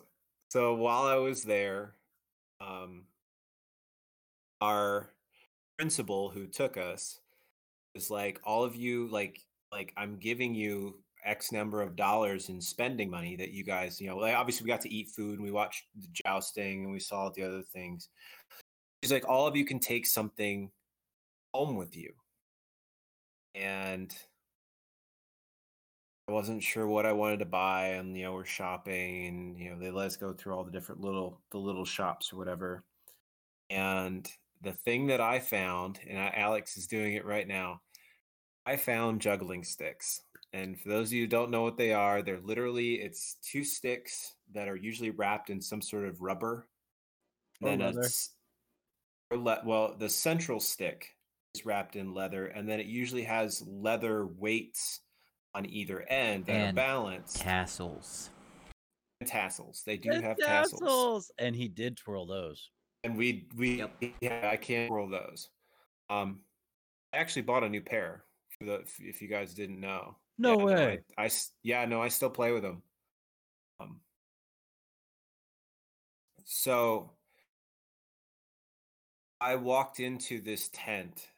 so while I was there, um our principal who took us was like, all of you like like I'm giving you X number of dollars in spending money that you guys, you know, like obviously we got to eat food and we watched the jousting and we saw the other things. He's like, all of you can take something home with you. And I wasn't sure what I wanted to buy, and you know, we're shopping, and you know, they let us go through all the different little the little shops or whatever. And the thing that I found, and Alex is doing it right now, I found juggling sticks. And for those of you who don't know what they are, they're literally it's two sticks that are usually wrapped in some sort of rubber. Or then leather. s- or le- well, the central stick is wrapped in leather, and then it usually has leather weights on either end that are balanced. Tassels. and tassels. They do And have tassels. And he did twirl those. And we we Yep. yeah I can't roll those. Um, I actually bought a new pair for the if, if you guys didn't know. No Yeah, way. I yeah no I still play with them. Um, so I walked into this tent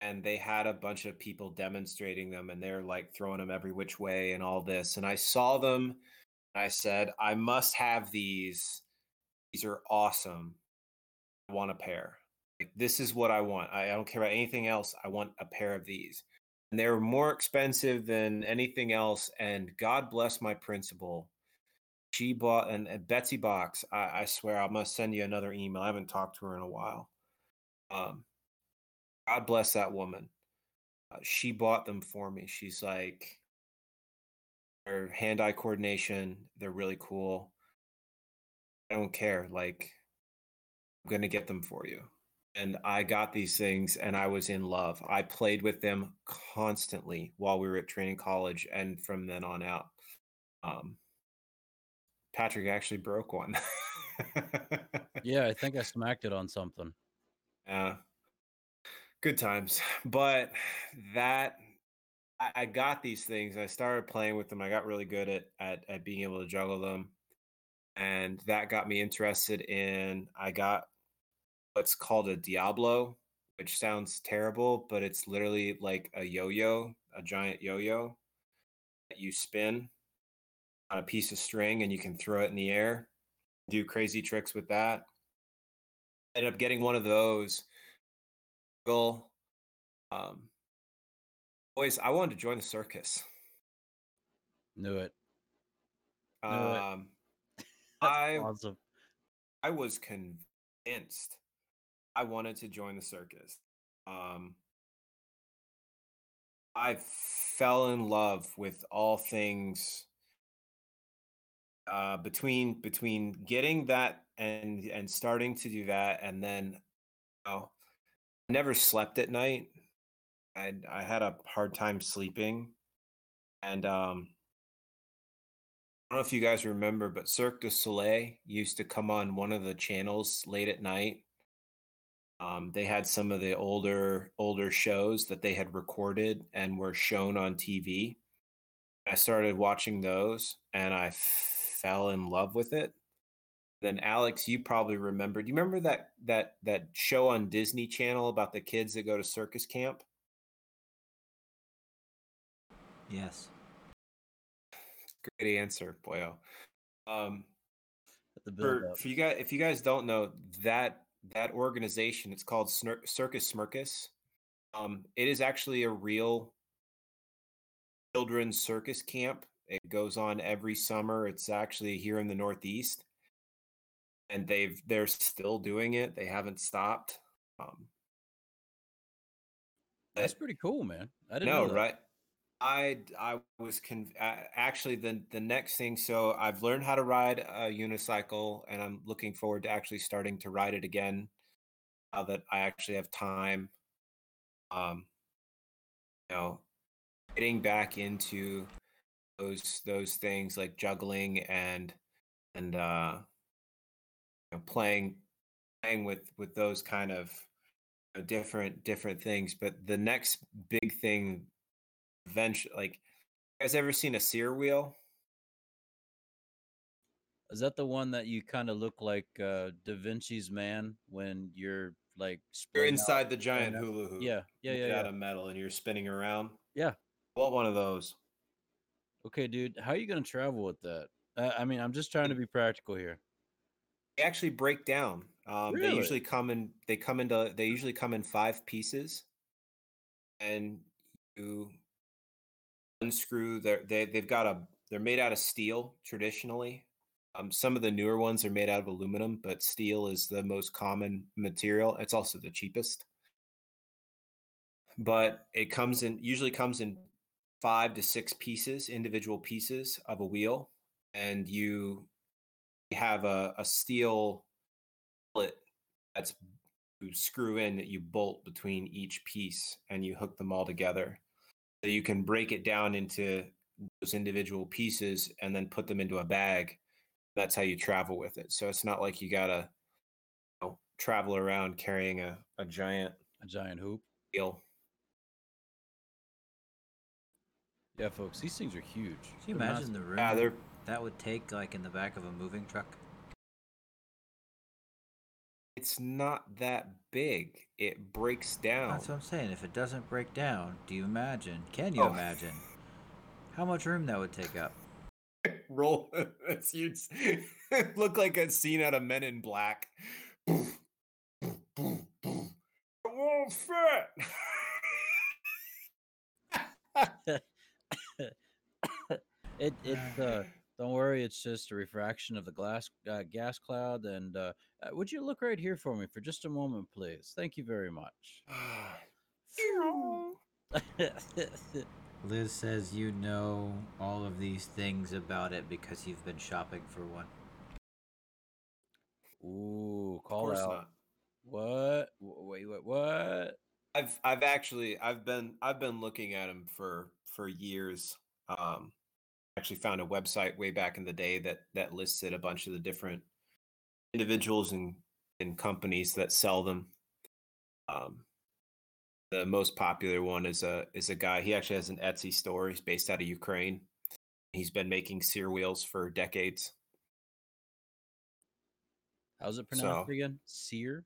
and they had a bunch of people demonstrating them and they're like throwing them every which way and all this and I saw them and I said I must have these. These are awesome. Want a pair. Like this is what I want. I, I don't care about anything else. I want a pair of these. And they were more expensive than anything else. And God bless my principal. She bought and, and Betsy Box. I, I swear I'm gonna send you another email. I haven't talked to her in a while. Um, God bless that woman. Uh, she bought them for me. She's like, her hand-eye coordination. They're really cool. I don't care. Like, I'm gonna get them for you. And I got these things and I was in love. I played with them constantly while we were at training college and from then on out. Um Patrick actually broke one. Yeah, I think I smacked it on something. Yeah. Good times. But that I, I got these things. I started playing with them. I got really good at, at at being able to juggle them. And that got me interested in I got what's called a Diablo, which sounds terrible, but it's literally like a yo-yo, a giant yo-yo that you spin on a piece of string and you can throw it in the air, do crazy tricks with that. Ended up getting one of those Goal. Um, boys, I wanted to join the circus. Knew it. Knew. Um, That's I awesome. I was convinced I wanted to join the circus. Um, I fell in love with all things uh, between between getting that and and starting to do that, and then you know, I never slept at night. I I had a hard time sleeping, and um, I don't know if you guys remember, but Cirque du Soleil used to come on one of the channels late at night. Um, they had some of the older older shows that they had recorded and were shown on TV. I started watching those, and I fell in love with it. Then Alex, you probably remember. Do you remember that that that show on Disney Channel about the kids that go to circus camp? Yes. Great answer, boyo. Um, for, for you guys if you guys don't know that that organization it's called Snir- circus smirkus um it is actually a real children's circus camp. It goes on every summer. It's actually here in the northeast. And they've they're still doing it. They haven't stopped. Um That's pretty cool, man. I didn't no know that. right i i was actually the the next thing so i've learned how to ride a unicycle and i'm looking forward to actually starting to ride it again now that i actually have time um you know getting back into those those things like juggling and and uh you know, playing playing with with those kind of you know, different different things but the next big thing eventually like you guys ever seen a Cyr wheel Is that the one that you kind of look like uh, Da Vinci's Man when you're like you're splayed out- inside the giant out. hula hoop Yeah, yeah, yeah, out yeah. of metal and you're spinning around Yeah. I want one of those Okay, dude, how are you gonna travel with that? Uh, I mean, I'm just trying to be practical here. they actually break down um they usually come in they come into they usually come in five pieces and you unscrew their they, they've got a they're made out of steel traditionally. Um, some of the newer ones are made out of aluminum but steel is the most common material. It's also the cheapest. But it comes in usually comes in five to six pieces individual pieces of a wheel and you have a, a steel bullet that's you screw in that you bolt between each piece and you hook them all together so you can break it down into those individual pieces and then put them into a bag that's how you travel with it so it's not like you gotta you know, travel around carrying a, a giant A giant hoop. wheel Yeah, folks, these things are huge. Can you They're imagine the room yeah they're that would take, like in the back of a moving truck? It's not that big it breaks down That's what I'm saying. If it doesn't break down, do you imagine? Can you Oh. imagine how much room that would take up? roll that's huge look like a scene out of men in black it won't fit It it uh don't worry, it's just a refraction of the glass uh, gas cloud. And uh, uh, would you look right here for me for just a moment, please? Thank you very much. Liz says you know all of these things about it because you've been shopping for one. Ooh, of call course out. not What? Wait, wait, what? i've i've actually i've been i've been looking at them for for years um actually found a website way back in the day that that listed a bunch of the different individuals and and companies that sell them um the most popular one is a is a guy he actually has an etsy store he's based out of ukraine he's been making Cyr wheels for decades How's it pronounced So- again? Sear?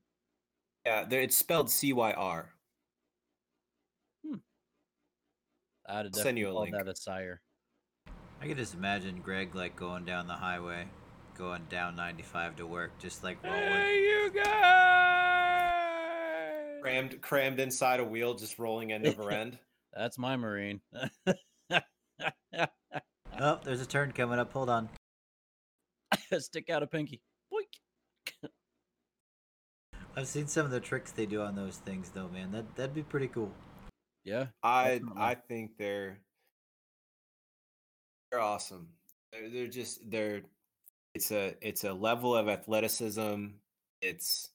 yeah it's spelled c-y-r I'd have I'll send you a called link. that a sire. I could just imagine Greg like going down the highway, going down 95 to work, just like rolling. Hey, you guys! crammed crammed inside a wheel, just rolling end over end. That's my marine. Oh, there's a turn coming up. Hold on. Stick out a pinky. Boink. I've seen some of the tricks they do on those things, though, man. That that'd be pretty cool. Yeah. I Definitely. I think they're they're awesome. They're, they're just they're it's a it's a level of athleticism. It's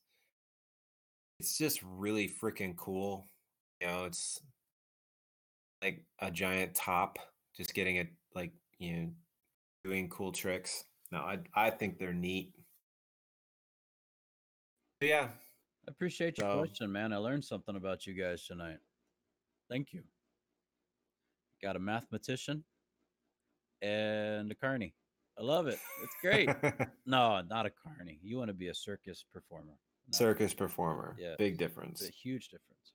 it's just really freaking cool. You know, it's like a giant top, just getting it like you know doing cool tricks. No, I I think they're neat. But yeah, I appreciate your So- question, man. I learned something about you guys tonight. Thank you. Got a mathematician and a carney. I love it. It's great. no, not a carney. You want to be a circus performer. circus performer. Yeah. big It's difference. a huge difference.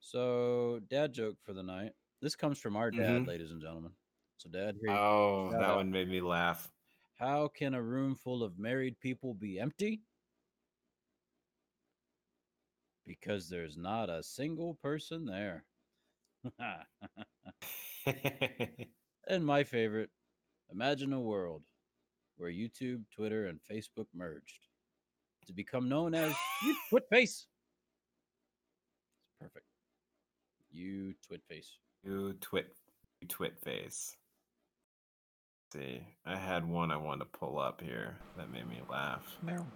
So, dad joke for the night. This comes from our dad, Mhm. ladies and gentlemen. So, dad, here. Oh, that out. one made me laugh. How can a room full of married people be empty? Because there's not a single person there. and my favorite imagine a world where YouTube, Twitter, and Facebook merged to become known as You Twit Face. It's perfect. You Twit Face. you twit, you twit face. see, I had one I wanted to pull up here that made me laugh. Meow.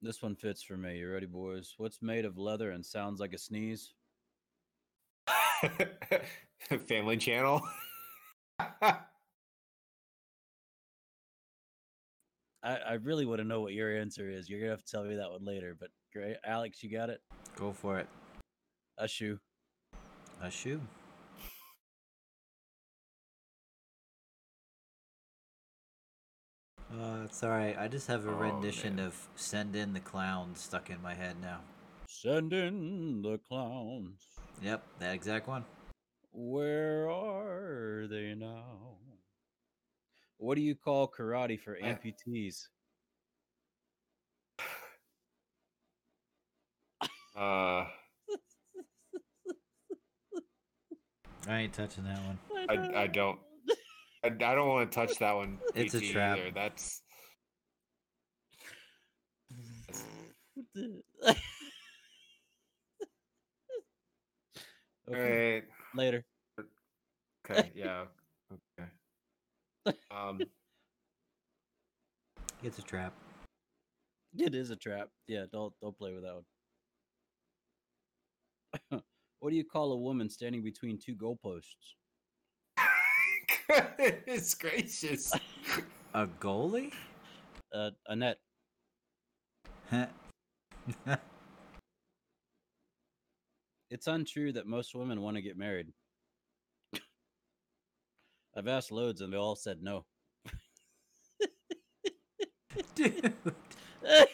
This one fits for me. You ready, boys? What's made of leather and sounds like a sneeze? Family Channel. I, I really want to know what your answer is. You're gonna have to tell me that one later. But great, Alex, you got it. Go for it. A shoe. A shoe. Uh, it's alright. I just have a Oh, rendition man. of Send in the Clown stuck in my head now. Send in the clowns. Yep, that exact one. Where are they now? What do you call karate for amputees? uh, I ain't touching that one. I, I don't. I, I don't want to touch that one. It's a trap. Either. That's all okay, right. later. Okay. Yeah. Okay. Um. It's a trap. It is a trap. Yeah, don't don't play with that one. what do you call a woman standing between two goalposts? it's gracious. A goalie? Uh, a net. It's untrue that most women want to get married. I've asked loads and they all said no. Dude.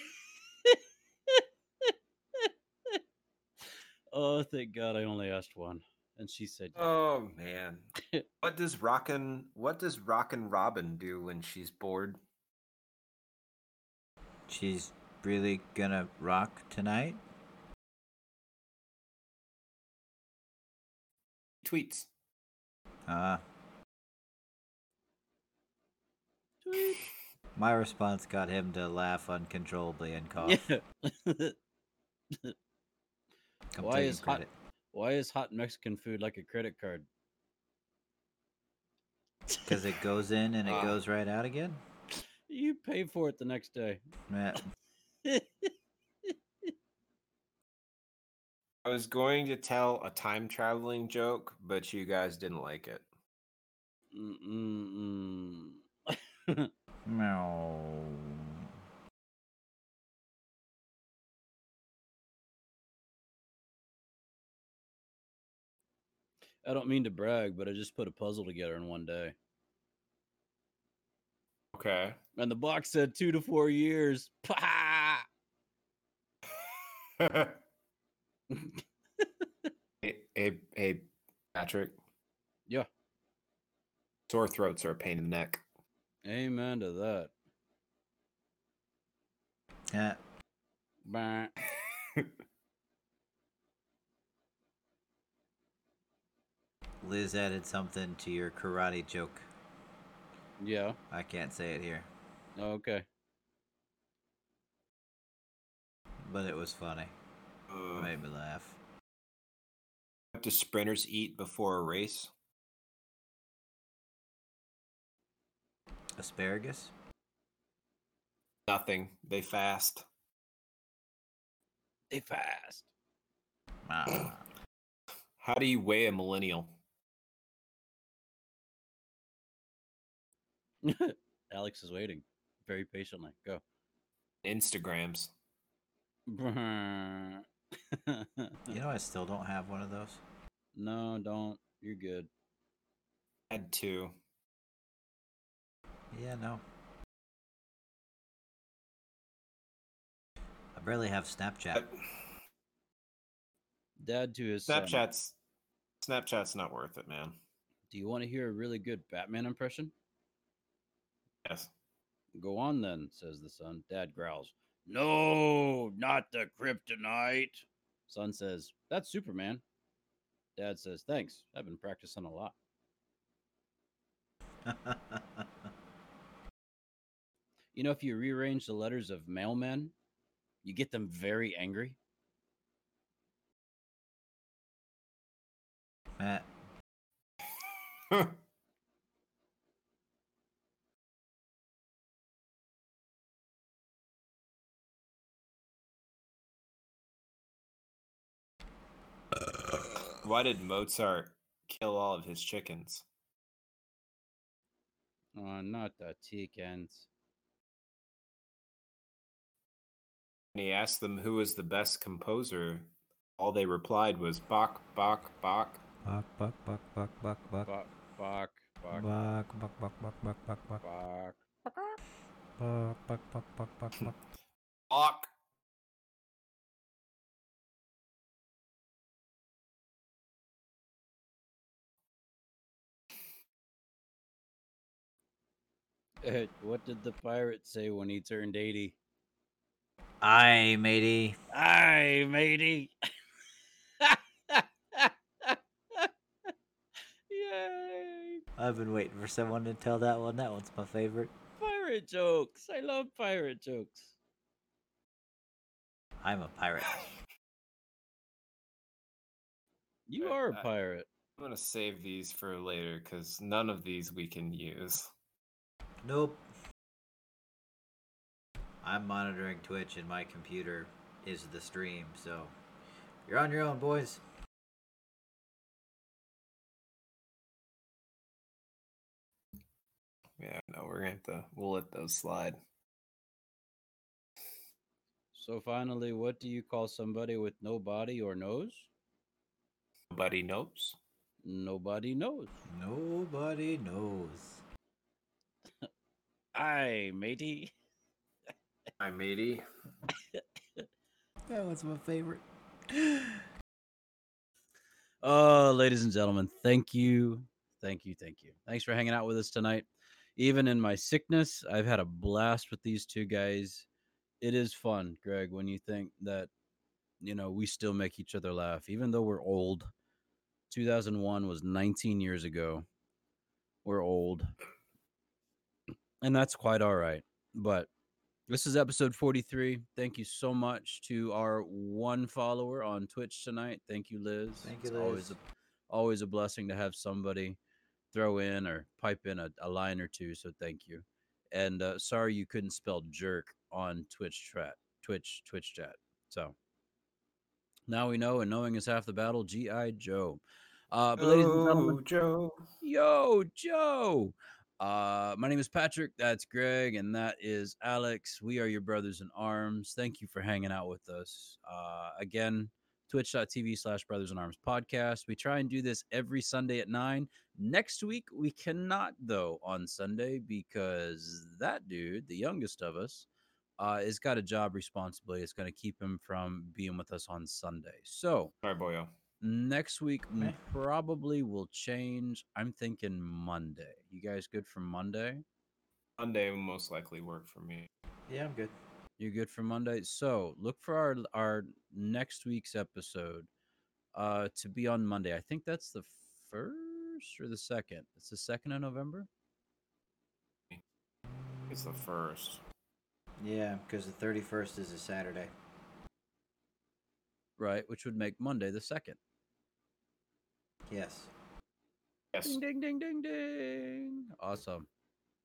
oh, thank God I only asked one. And she said, Oh man. What does Rockin' What does Rockin' Robin do when she's bored? She's really gonna rock tonight? Tweets. Uh, "Tweet." my response got him to laugh uncontrollably and cough. Yeah. Why taking is hot? Why is hot Mexican food like a credit card? Because it goes in and it Ah. goes right out again? You pay for it the next day. Yeah. I was going to tell a time traveling joke, but you guys didn't like it. Mm-mm-mm. I don't mean to brag, but I just put a puzzle together in one day. Okay. And the box said two to four years. Pah! hey, hey, hey, Patrick. Yeah. Sore throats are a pain in the neck. Amen to that. Yeah. Bah. Liz added something to your karate joke. Yeah. I can't say it here, Okay. but it was funny. Uh, made me laugh. what do sprinters eat before a race? Asparagus? Nothing. They fast. They fast. Ah, How do you weigh a millennial? Alex is waiting very patiently. Go. Instagrams. no, you know, I still don't have one of those. No, don't. You're good. Had two. Yeah, no. I barely have Snapchat. But Dad to his son. Snapchat's Snapchat's not worth it, man. Do you want to hear a really good Batman impression? Yes. Go on then, says the son. Dad growls, No, not the kryptonite. Son says, That's Superman. Dad says, Thanks. I've been practicing a lot. You know, if you rearrange the letters of mailmen, you get them very angry. Matt, Why did Mozart kill all of his chickens? Oh, not the chickens. When he asked them who was the best composer, all they replied was Bach, Bach, Bach. Buck, buck, buck, buck, buck, buck. Fuck, fuck, fuck, Buck, buck, buck, buck, buck, buck, buck. fuck. Buck, buck, buck, buck, buck, buck. Bach. What did the pirate say when he turned 80? Aye, matey. Aye, matey. Yay! I've been waiting for someone to tell that one. That one's my favorite. Pirate jokes. I love pirate jokes. I'm a pirate. You are a pirate. I'm gonna save these for later because none of these we can use. Nope. I'm monitoring Twitch and my computer is the stream, so you're on your own, boys. Yeah, no, we're gonna have to. We'll let those slide. So finally, what do you call somebody with no body or nose? Nobody knows. Nobody knows. Nobody knows. Aye, matey. Hi, matey. That was my favorite. Oh, ladies and gentlemen, thank you. Thank you. Thank you. Thanks for hanging out with us tonight. Even in my sickness, I've had a blast with these two guys. It is fun, Greg, when you think that, you know, we still make each other laugh, even though we're old. 2001 was 19 years ago. We're old. And that's quite all right. But this is episode 43. Thank you so much to our one follower on Twitch tonight. Thank you, Liz. Thank you, It's Always Liz. a, always a blessing to have somebody throw in or pipe in a, a line or two. So thank you. And uh, sorry you couldn't spell jerk on Twitch chat, Twitch, Twitch chat. So now we know, and knowing is half the battle. G.I. Joe. Uh, but ladies and gentlemen, Oh, Joe. Yo, Joe. Uh, my name is Patrick. That's Greg, and that is Alex. We are your brothers in arms. Thank you for hanging out with us. Uh, again, twitch.tv slash brothers in arms podcast. We try and do this every Sunday at nine. Next week, we cannot, though, on Sunday because that dude, the youngest of us, uh, has got a job responsibility. It's going to keep him from being with us on Sunday. So, Sorry, boyo. Next week Okay. probably will change. I'm thinking Monday. You guys good for Monday? Monday will most likely work for me. Yeah, I'm good. You're good for Monday. So look for our our next week's episode uh to be on Monday. I think that's the first or the second. It's the second of November. It's the first. Yeah, because the thirty first is a Saturday. Right, which would make Monday the second. Yes. Yes. Ding ding ding ding ding. Awesome.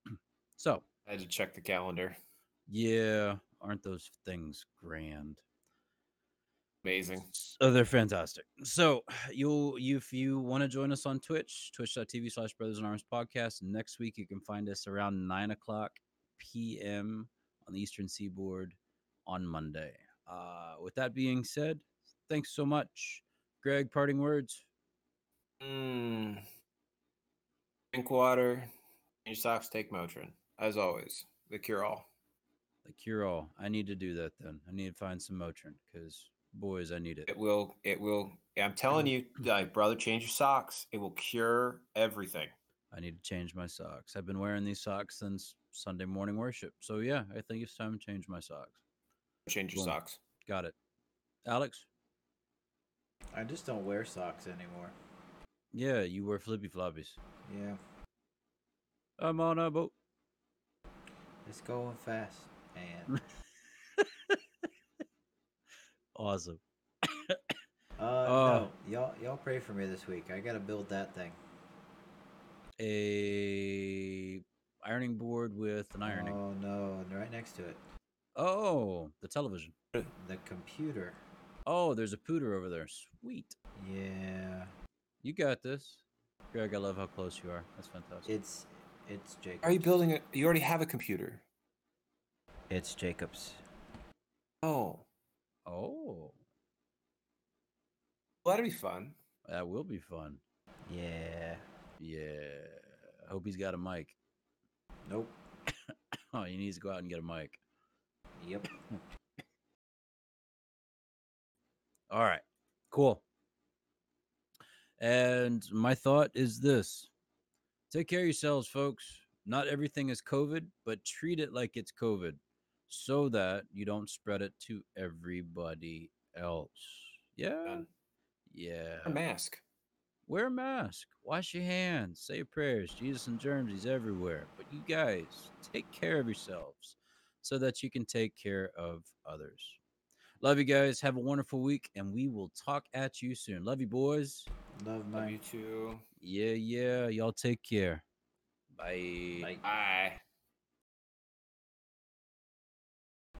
So I had to check the calendar. yeah, aren't those things grand? Amazing. Oh, they're fantastic. So you'll you if you want to join us on Twitch, twitch.tv slash brothers in arms podcast. Next week you can find us around nine o'clock PM on the Eastern Seaboard on Monday. Uh with that being said, thanks so much. Greg, parting words. Mm. Drink water. Change socks. Take Motrin. As always, the cure all. The cure all. I need to do that then. I need to find some Motrin because boys, I need it. It will. It will. I'm telling you, like brother, change your socks. It will cure everything. I need to change my socks. I've been wearing these socks since Sunday morning worship. So yeah, I think it's time to change my socks. Change your Boom. socks. Got it. Alex? I just don't wear socks anymore. Yeah, you wear flippy floppies. Yeah. I'm on a boat. It's going fast. And Awesome. uh Oh. no, y'all y'all pray for me this week. I gotta build that thing. A ironing board with an ironing. Oh no, and right next to it. Oh, the television. The computer. Oh, there's a pooter over there. Sweet. Yeah. You got this. Greg, I love how close you are. That's fantastic. It's it's Jacobs. Are you building a You already have a computer. It's Jacobs. Oh, oh, well, that'll be fun. that will be fun. Yeah. Yeah. I hope he's got a mic. Nope. Oh, he needs to go out and get a mic. Yep. All right. Cool. And my thought is this take care of yourselves, folks. Not everything is COVID, but treat it like it's COVID so that you don't spread it to everybody else. Yeah. Yeah. A mask. Wear a mask. Wash your hands. Say your prayers. Jesus and germs, he's everywhere. But you guys, take care of yourselves so that you can take care of others. Love you guys. Have a wonderful week, and we will talk at you soon. Love you, boys. Love Love my you too. Yeah, yeah. Y'all take care. Bye. Bye. Bye.